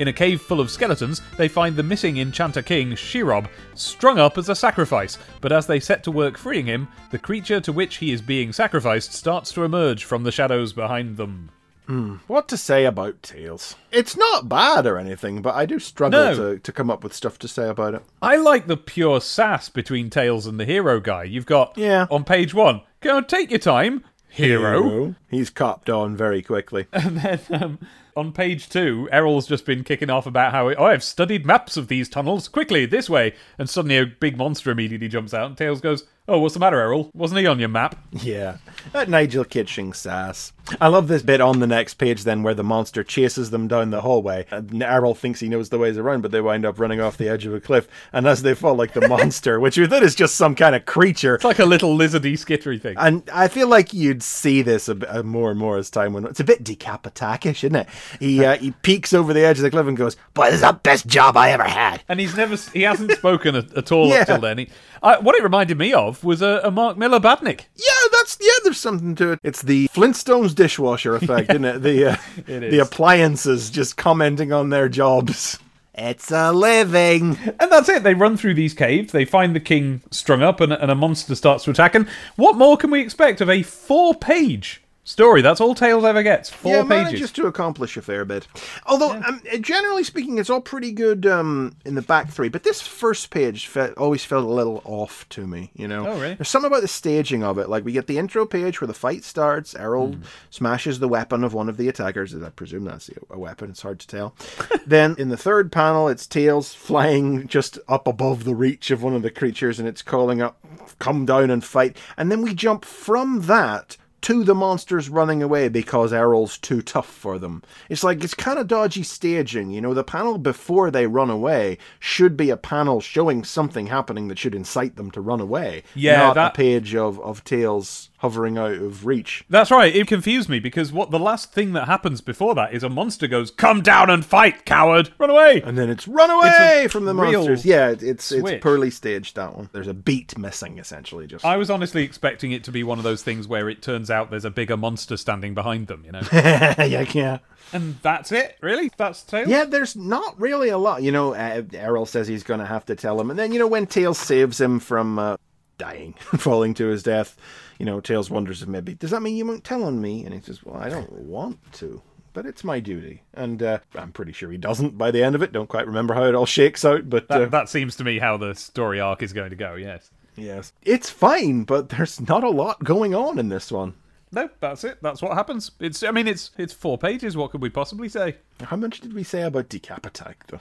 In a cave full of skeletons, they find the missing Enchanter King, Shirob, strung up as a sacrifice, but as they set to work freeing him, the creature to which he is being sacrificed starts to emerge from the shadows behind them. Hmm, what to say about Tails? It's not bad or anything, but I do struggle No. to, to come up with stuff to say about it. I like the pure sass between Tails and the hero guy. You've got, Yeah. on page one, go and take your time, hero. He's copped on very quickly. And then um, on page two, Errol's just been kicking off about how oh, I've studied maps of these tunnels. Quickly, this way. And suddenly a big monster immediately jumps out, and Tails goes, "Oh, what's the matter, Errol? Wasn't he on your map?" yeah. That Nigel Kitching sass. I love this bit on the next page then where the monster chases them down the hallway. And Errol thinks he knows the ways around, but they wind up running off the edge of a cliff. And as they fall, like the monster, which you think is just some kind of creature. It's like a little lizardy, skittery thing. And I feel like you'd see this a bit, uh, more and more as time went on. It's a bit decapitakish, isn't it? He uh, he peeks over the edge of the cliff and goes, "Boy, this is the best job I ever had." and he's never he hasn't spoken at, at all Yeah. up till then. He, I, what it reminded me of was a, a Mark Millar Badnik. Yeah, that's yeah. There's something to it. It's the Flintstones dishwasher effect, isn't it? The uh, It the appliances just commenting on their jobs. It's a living. And that's it. They run through these caves. They find the king strung up, and, and a monster starts to attack. And what more can we expect of a four-page story? That's all Tails ever gets. Four yeah, pages. manages to accomplish a fair bit. Although, um, generally speaking, it's all pretty good um, in the back three. But this first page fe- always felt a little off to me. You know, Oh, really? There's something about the staging of it. Like we get the intro page where the fight starts. Errol Hmm. smashes the weapon of one of the attackers. I presume that's a weapon. It's hard to tell. then in the third panel, it's Tails flying just up above the reach of one of the creatures, and it's calling up, "Come down and fight." And then we jump from that to the monsters running away because Errol's too tough for them. It's like it's kind of dodgy staging, you know. The panel before they run away should be a panel showing something happening that should incite them to run away. Yeah, not that- a page of of tails hovering out of reach. That's right. It confused me because what the last thing that happens before that is a monster goes, "Come down and fight, coward! Run away!" And then it's run away a from the monsters. Yeah, it's switch. it's poorly staged that one. There's a beat missing essentially. Just I was honestly expecting it to be one of those things where it turns out there's a bigger monster standing behind them, you know. yeah, yeah. and that's it, really. That's Tails. Yeah, there's not really a lot. You know, uh, Errol says he's going to have to tell him. And then, you know, when Tails saves him from uh, dying, falling to his death, you know, Tails wonders of maybe, does that mean you won't tell on me? And he says, well, I don't want to. But it's my duty. And uh, I'm pretty sure he doesn't by the end of it. Don't quite remember how it all shakes out. But That, uh, that seems to me how the story arc is going to go. Yes. yes, it's fine, but there's not a lot going on in this one. No, that's it. That's what happens. It's. I mean, it's it's four pages. What could we possibly say? How much did we say about Decap Attack, though?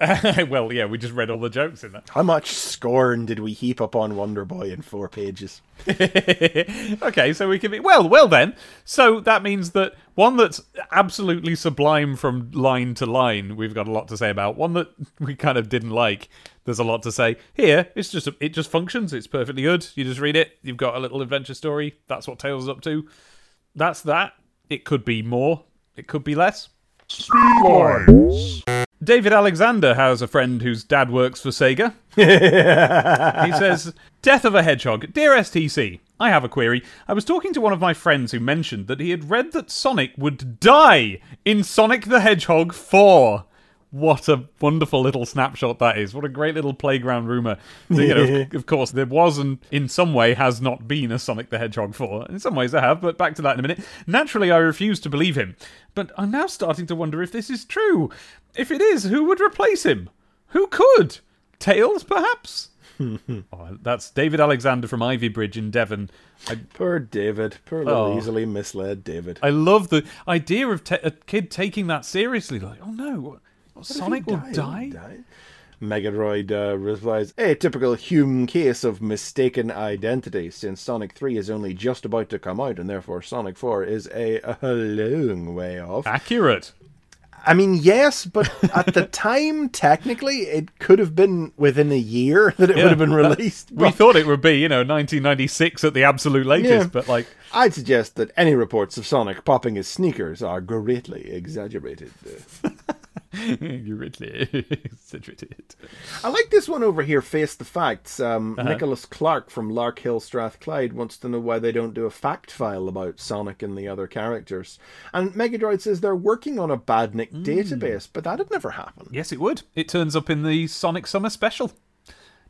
well, yeah, we just read all the jokes in that. How much scorn did we heap upon Wonder Boy in four pages? okay, so we can be well, well then. So that means that one that's absolutely sublime from line to line, we've got a lot to say about. One that we kind of didn't like, there's a lot to say. Here, it's just it just functions. It's perfectly good. You just read it. You've got a little adventure story. That's what Tails is up to. That's that. It could be more. It could be less. Lines. David Alexander has a friend whose dad works for Sega. he says, Death of a Hedgehog. Dear STC, I have a query. I was talking to one of my friends who mentioned that he had read that Sonic would die in Sonic the Hedgehog 4. What a wonderful little snapshot that is. What a great little playground rumour. You know, of, of course, there was and in some way has not been a Sonic the Hedgehog 4. In some ways I have, but back to that in a minute. Naturally, I refuse to believe him. But I'm now starting to wonder if this is true. If it is, who would replace him? Who could? Tails, perhaps? oh, that's David Alexander from Ivybridge in Devon. I, Poor David. Poor little Oh. easily misled David. I love the idea of a kid taking that seriously. Like, oh no, Sonic will die? Megadroid uh, replies, A typical Hume case of mistaken identity, since Sonic 3 is only just about to come out, and therefore Sonic 4 is a, a long way off. Accurate. I mean, yes, but at the time, technically, it could have been within a year that it Yeah, would have been that- released. We thought it would be, you know, 1996 at the absolute latest, Yeah. but like, I'd suggest that any reports of Sonic popping his sneakers are greatly exaggerated. You really exaggerated. I like this one over here, Face the Facts. Um, Uh-huh. Nicholas Clark from Larkhall Strathclyde wants to know why they don't do a fact file about Sonic and the other characters. And Megadroid says they're working on a Badnik Hmm. database, but that'd never happen. Yes, it would. It turns up in the Sonic Summer Special.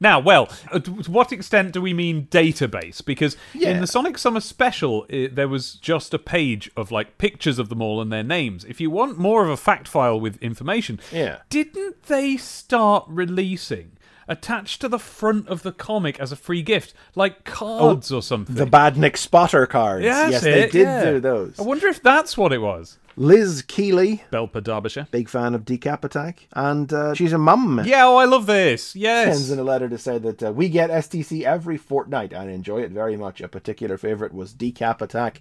Now, well, uh, to what extent do we mean database? Because in the Sonic Summer Special, it, there was just a page of like pictures of them all and their names. If you want more of a fact file with information, Yeah. didn't they start releasing attached to the front of the comic as a free gift, like cards or something? The Badnik spotter cards. Yeah, yes, that's they did yeah. do those. I wonder if that's what it was. Liz Keeley, Belper Derbyshire. big fan of Decap Attack, and uh, she's a mum. Yeah, oh, I love this. Yes. Sends in a letter to say that uh, we get STC every fortnight and enjoy it very much. A particular favourite was Decap Attack.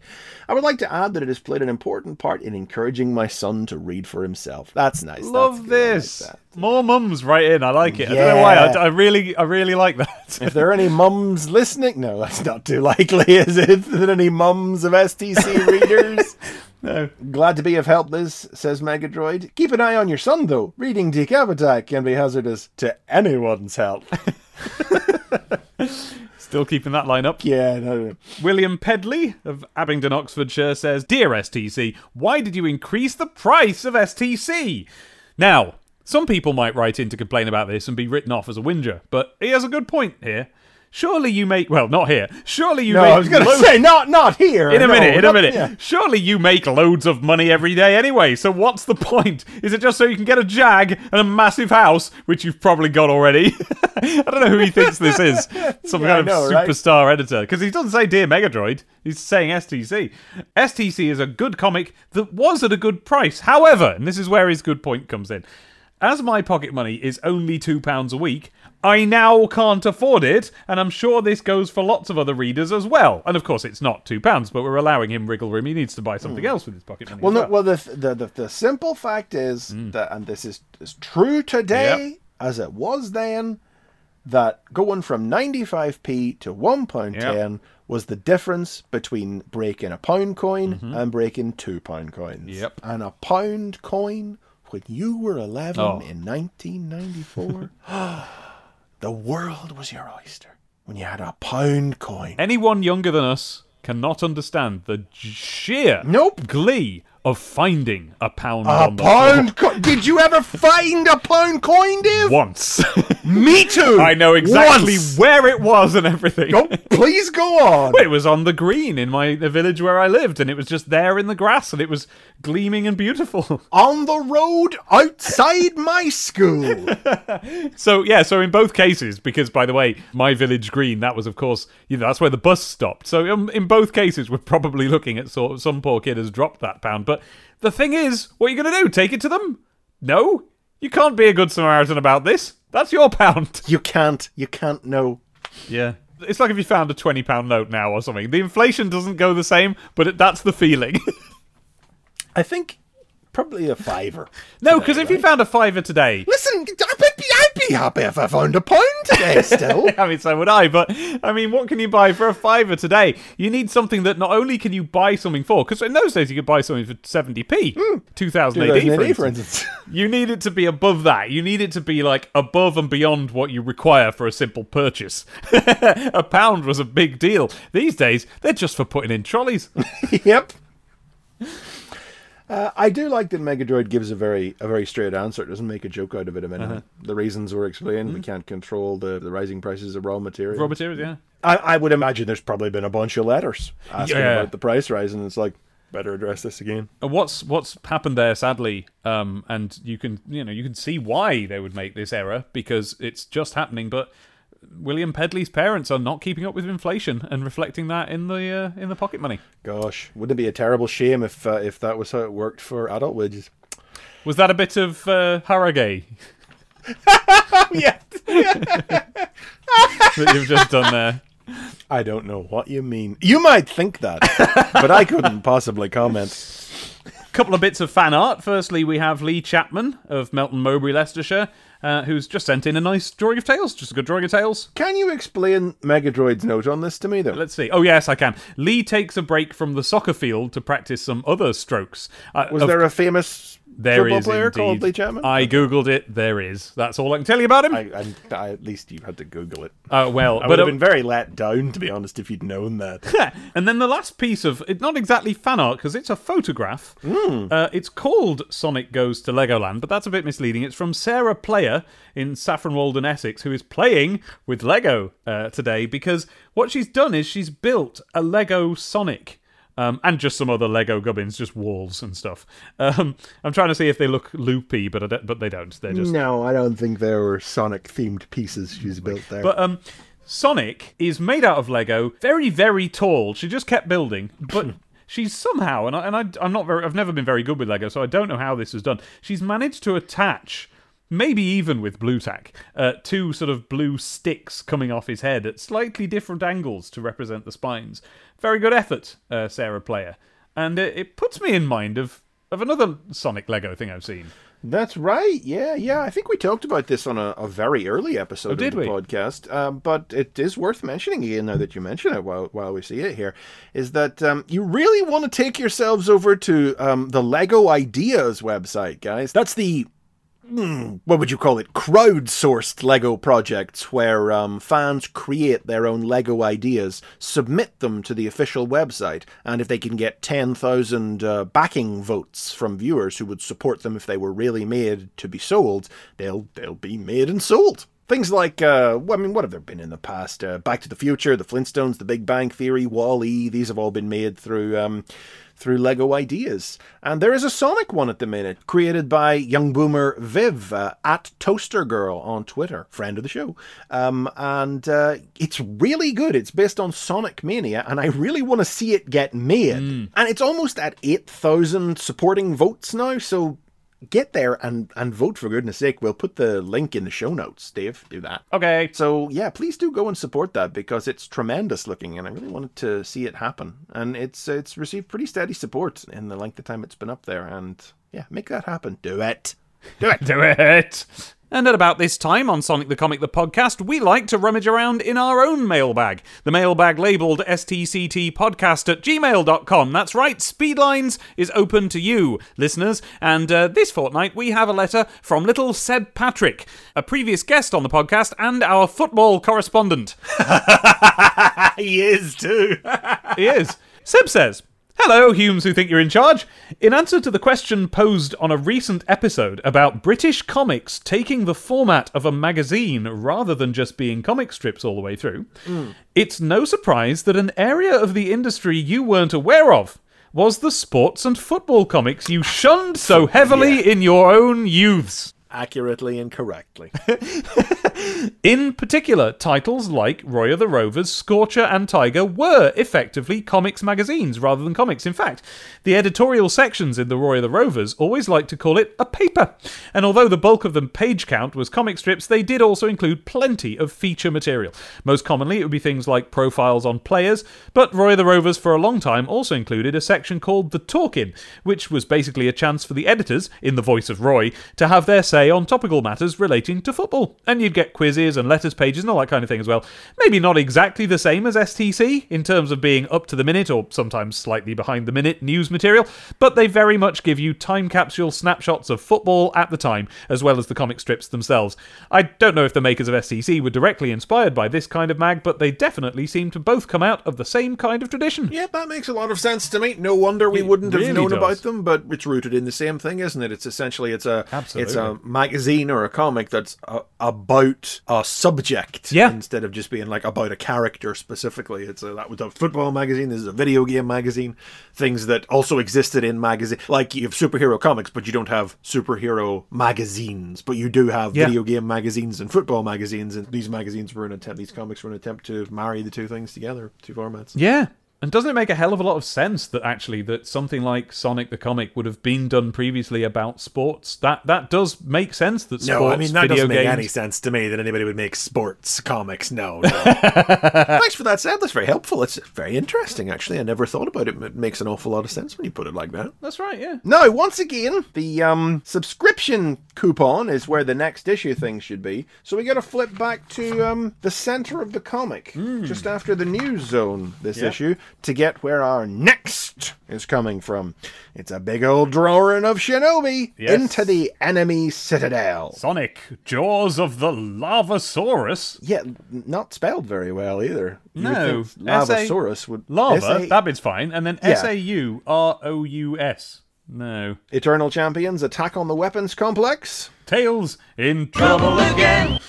I would like to add that it has played an important part in encouraging my son to read for himself. That's nice. Love like this. that. More mums right in. I like it. I don't know why. I, I really, I really like that. If there are any mums listening, no, that's not too likely, is it? there any mums of STC readers? no. Glad to be of help, Liz, says Megadroid. Keep an eye on your son, though. Reading Decap Attack can be hazardous to anyone's health. Still keeping that line up. yeah, no, no. William Pedley of Abingdon, Oxfordshire says, Dear STC, why did you increase the price of STC? Now, some people might write in to complain about this and be written off as a whinger, but he has a good point here. Surely you make, well, not here. Surely you No, make I was going to say, not not here. in a no, minute, in a minute. yeah. Surely you make loads of money every day anyway. So what's the point? Is it just so you can get a Jag and a massive house, which you've probably got already? I don't know who he thinks this is. Some Yeah, kind of know, right? superstar editor. Because he doesn't say Dear Megadroid. He's saying STC. STC is a good comic that was at a good price. However, and this is where his good point comes in. As my pocket money is only £2 a week, I now can't afford it, and I'm sure this goes for lots of other readers as well. And of course, it's not £2, but we're allowing him wriggle room. He needs to buy something else with his pocket money. Well, no, well, the, the the the simple fact is Mm. that, and this is, is true today as it was then, that going from 95p to one pound Yep. ten was the difference between breaking a pound coin and breaking two pound coins. Mm-hmm. Yep. And a pound coin when you were 11 Oh. in 1994, the world was your oyster when you had a pound coin. Anyone younger than us cannot understand the sheer Nope. glee of finding a pound A pound coin. Did you ever find a pound coin, Dave? Once. Me too. I know exactly Once. where it was and everything. Go, please go on. It was on the green in my the village where I lived, and it was just there in the grass, and it was gleaming and beautiful. On the road outside my school. So yeah, so in both cases, because by the way, my village green, that was of course, you know, that's where the bus stopped. So um, in both cases, we're probably looking at sort of some poor kid has dropped that pound. But the thing is, what are you going to do? Take it to them? No, you can't be a good Samaritan about this. That's your pound. you can't. You can't know. Yeah. It's like if you found a twenty pound note now or something. The inflation doesn't go the same, but it, that's the feeling. I think probably a fiver. no, because if you found a fiver today, Listen, I'd be, I'd be happy if I found a pound today still. I mean, so would I. But I mean, what can you buy for a fiver today? You need something that not only can you buy something for, because in those days you could buy something for seventy p, mm. two thousand AD, for instance. for instance. You need it to be above that. You need it to be like above and beyond what you require for a simple purchase. a pound was a big deal. These days, they're just for putting in trolleys. yep. Uh, I do like that Megadroid gives a very a very straight answer. It doesn't make a joke out of it a minute. Uh-huh. The reasons were explained. Mm. We can't control the, the rising prices of raw materials. Raw materials, yeah. I, I would imagine there's probably been a bunch of letters asking Yeah. about the price rise, and it's like better address this again. What's what's happened there sadly um and you can you know you can see why they would make this error because it's just happening but William Pedley's parents are not keeping up with inflation and reflecting that in the uh, in the pocket money. Gosh, wouldn't it be a terrible shame if uh, if that was how it worked for adult wages? Was that a bit of uh, Haragei yeah, that you've just done there? I don't know what you mean. You might think that, but I couldn't possibly comment. Couple of bits of fan art. Firstly, we have Lee Chapman of Melton Mowbray, Leicestershire, uh, who's just sent in a nice drawing of Tails, just a good drawing of Tails. Can you explain Megadroid's note on this to me, though? Let's see. Oh yes, I can. Lee takes a break from the soccer field to practice some other strokes. Uh, Was of there a famous There football is player indeed. called Lee Chapman? I googled it. There is. That's all I can tell you about him. I, I, I, at least you had to Google it. uh, well, I but would have uh, been very let down, to be honest, if you'd known that. and then the last piece of it's not exactly fan art because it's a photograph. Hmm. Uh, it's called Sonic Goes to Legoland, but that's a bit misleading. It's from Sarah Player in Saffron Walden, Essex, who is playing with Lego uh, today because what she's done is she's built a Lego Sonic. Um, and just some other Lego gubbins, just walls and stuff. Um, I'm trying to see if they look loopy, but I don't, but they don't. They're just no, I don't think there were Sonic themed pieces she's built there. But um, Sonic is made out of Lego, very, very tall. She just kept building, but she's somehow, and, I, and I, I'm not very, I've never been very good with Lego, so I don't know how this was done. She's managed to attach, maybe even with Blu Tack, uh, two sort of blue sticks coming off his head at slightly different angles to represent the spines. Very good effort, uh, Sarah Player, and it, it puts me in mind of of another Sonic Lego thing I've seen. That's right. Yeah, yeah. I think we talked about this on a, a very early episode Oh, of the we? podcast. Um, but it is worth mentioning again now that you mention it while, while we see it here. Is that um, you really want to take yourselves over to um, the Lego Ideas website, guys? That's the what would you call it? Crowdsourced Lego projects where um, fans create their own Lego ideas, submit them to the official website, and if they can get 10,000 uh, backing votes from viewers who would support them if they were really made to be sold, they'll they'll be made and sold. Things like, uh, I mean, what have there been in the past? Uh, Back to the Future, The Flintstones, The Big Bang Theory, Wall-E. These have all been made through um, through Lego Ideas. And there is a Sonic one at the minute, created by young boomer Viv uh, at Toaster Girl on Twitter, friend of the show. Um, and uh, it's really good. It's based on Sonic Mania, and I really want to see it get made. And it's almost at 8,000 supporting votes now, so get there and, and vote for goodness sake. We'll put the link in the show notes, Dave. Do that. Okay, So yeah, please do go and support that because it's tremendous looking, and I really wanted to see it happen. And it's it's received pretty steady support in the length of time it's been up there. And yeah, make that happen. Do it. Do it. do it. And at about this time on Sonic the Comic the podcast, we like to rummage around in our own mailbag. The mailbag labelled stctpodcast at gmail.com. That's right, Speedlines is open to you, listeners. And uh, this fortnight, we have a letter from little Seb Patrick, a previous guest on the podcast and our football correspondent. he is too. he is. Seb says, Hello, Humes who think you're in charge. In answer to the question posed on a recent episode about British comics taking the format of a magazine rather than just being comic strips all the way through, hmm. it's no surprise that an area of the industry you weren't aware of was the sports and football comics you shunned so heavily in your own youths. Accurately and correctly. In particular, titles like Roy of the Rovers, Scorcher, and Tiger were effectively comics magazines rather than comics. In fact, the editorial sections in the Roy of the Rovers always liked to call it a paper. And although the bulk of the page count was comic strips, they did also include plenty of feature material. Most commonly, it would be things like profiles on players, but Roy of the Rovers for a long time also included a section called The Talkin', which was basically a chance for the editors, in the voice of Roy, to have their say on topical matters relating to football. And you'd get quizzes and letters pages and all that kind of thing as well. Maybe not exactly the same as STC in terms of being up to the minute or sometimes slightly behind the minute news material, but they very much give you time capsule snapshots of football at the time, as well as the comic strips themselves. I don't know if the makers of STC were directly inspired by this kind of mag, but they definitely seem to both come out of the same kind of tradition. Yeah, that makes a lot of sense to me. No wonder we It wouldn't have known does. about them, but it's rooted in the same thing, isn't it? It's essentially it's a Absolutely. it's a magazine or a comic that's uh, about a subject Yeah. instead of just being like about a character specifically. It's a, that was a football magazine. This is a video game magazine. Things that also existed in magazine, like you have superhero comics, but you don't have superhero magazines, but you do have Yeah. video game magazines and football magazines. And these magazines were an attempt. These comics were an attempt to marry the two things together, two formats. Yeah. And doesn't it make a hell of a lot of sense that actually that something like Sonic the comic would have been done previously about sports? That that does make sense that sports No, I mean that video doesn't make any sense to me that anybody would make sports comics. No, no. Thanks for that, Sam. That's very helpful. It's very interesting, actually. I never thought about it. It makes an awful lot of sense when you put it like that. That's right, yeah. No, once again, the um, subscription coupon is where the next issue thing should be. So we got to flip back to um, the center of the comic, just after the news zone this Yeah. issue, to get where our next is coming from. It's a big old drawing of Shinobi Yes. into the enemy citadel. Sonic, Jaws of the Lavasaurus. Yeah, not spelled very well either. You No, Lavasaurus would Lava, S.A. that bit's fine. And then S A U R O U S. No. Eternal Champions attack on the weapons complex. Tails in trouble again.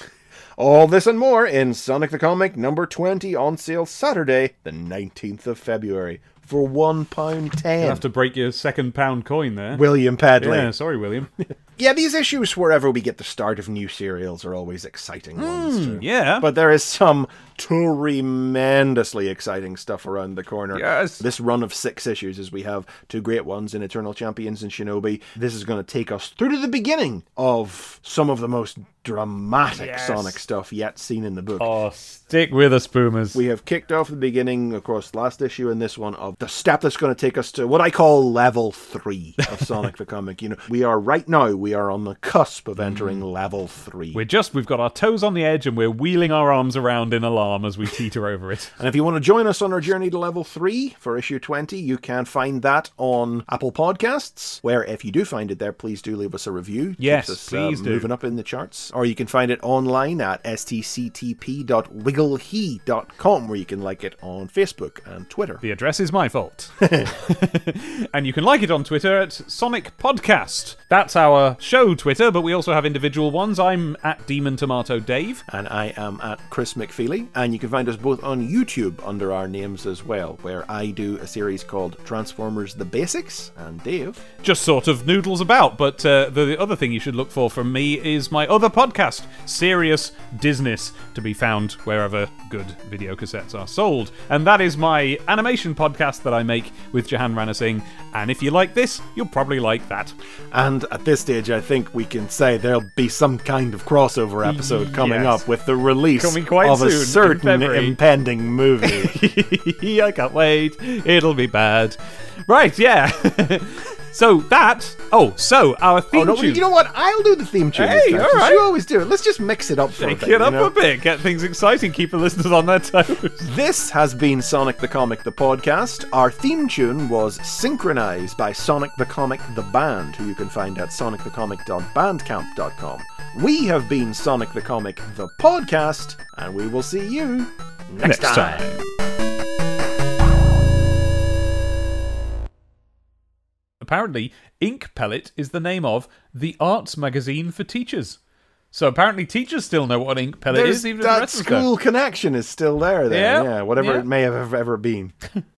All this and more in Sonic the Comic number 20 on sale Saturday, the 19th of February for £1.10. You have to break your second pound coin there. William Padley. yeah, sorry, William. Yeah, these issues, wherever we get the start of new serials, are always exciting hmm, ones too. yeah. But there is some tremendously exciting stuff around the corner. Yes. This run of six issues, as we have two great ones in Eternal Champions and Shinobi, this is going to take us through to the beginning of some of the most dramatic Yes. Sonic stuff yet seen in the book. Oh, stick with us, boomers. We have kicked off the beginning, of course, last issue and this one of the step that's going to take us to what I call level three of Sonic the Comic. You know, we are right now, we are on the cusp of entering level three. we're just, we've got our toes on the edge and we're wheeling our arms around in alarm as we teeter over it. And if you want to join us on our journey to level 3 for issue 20, you can find that on Apple Podcasts, where if you do find it there, please do leave us a review. Yes, us, please uh, do. moving up in the charts. Or you can find it online at stctp.wigglehe.com, where you can like it on Facebook and Twitter. The address is my fault. and you can like it on Twitter at Sonic Podcast. That's our show Twitter, but we also have individual ones. I'm at Demon Tomato Dave. And I am at Chris McFeely, and you can find us both on YouTube under our names as well, where I do a series called Transformers The Basics, and Dave. Just sort of noodles about, but uh, the, the other thing you should look for from me is my other podcast, Serious Disness, to be found wherever good video cassettes are sold. And that is my animation podcast that I make with Jahan Ranasingh. And if you like this, you'll probably like that. And at this stage, I think we can say there'll be some kind of crossover episode coming Yes. up with the release of a certain impending movie. I can't wait. It'll be bad. Right, yeah. so that. Oh, so our theme oh no, tune. you know what? I'll do the theme tune. Hey, time, all. You always do it. Let's just mix it up for a Shake bit. it up you know? a bit, get things exciting, keep the listeners on their toes. This has been Sonic the Comic, the podcast. Our theme tune was synchronized by Sonic the Comic, the band, who you can find at sonicthecomic.bandcamp.com. We have been Sonic the Comic, the podcast, and we will see you next, Next time. time. Apparently, Ink Pellet is the name of the arts magazine for teachers. So apparently, teachers still know what an Ink Pellet There's is, even that school connection is still there. There, Yeah, yeah, whatever yeah. it may have ever been.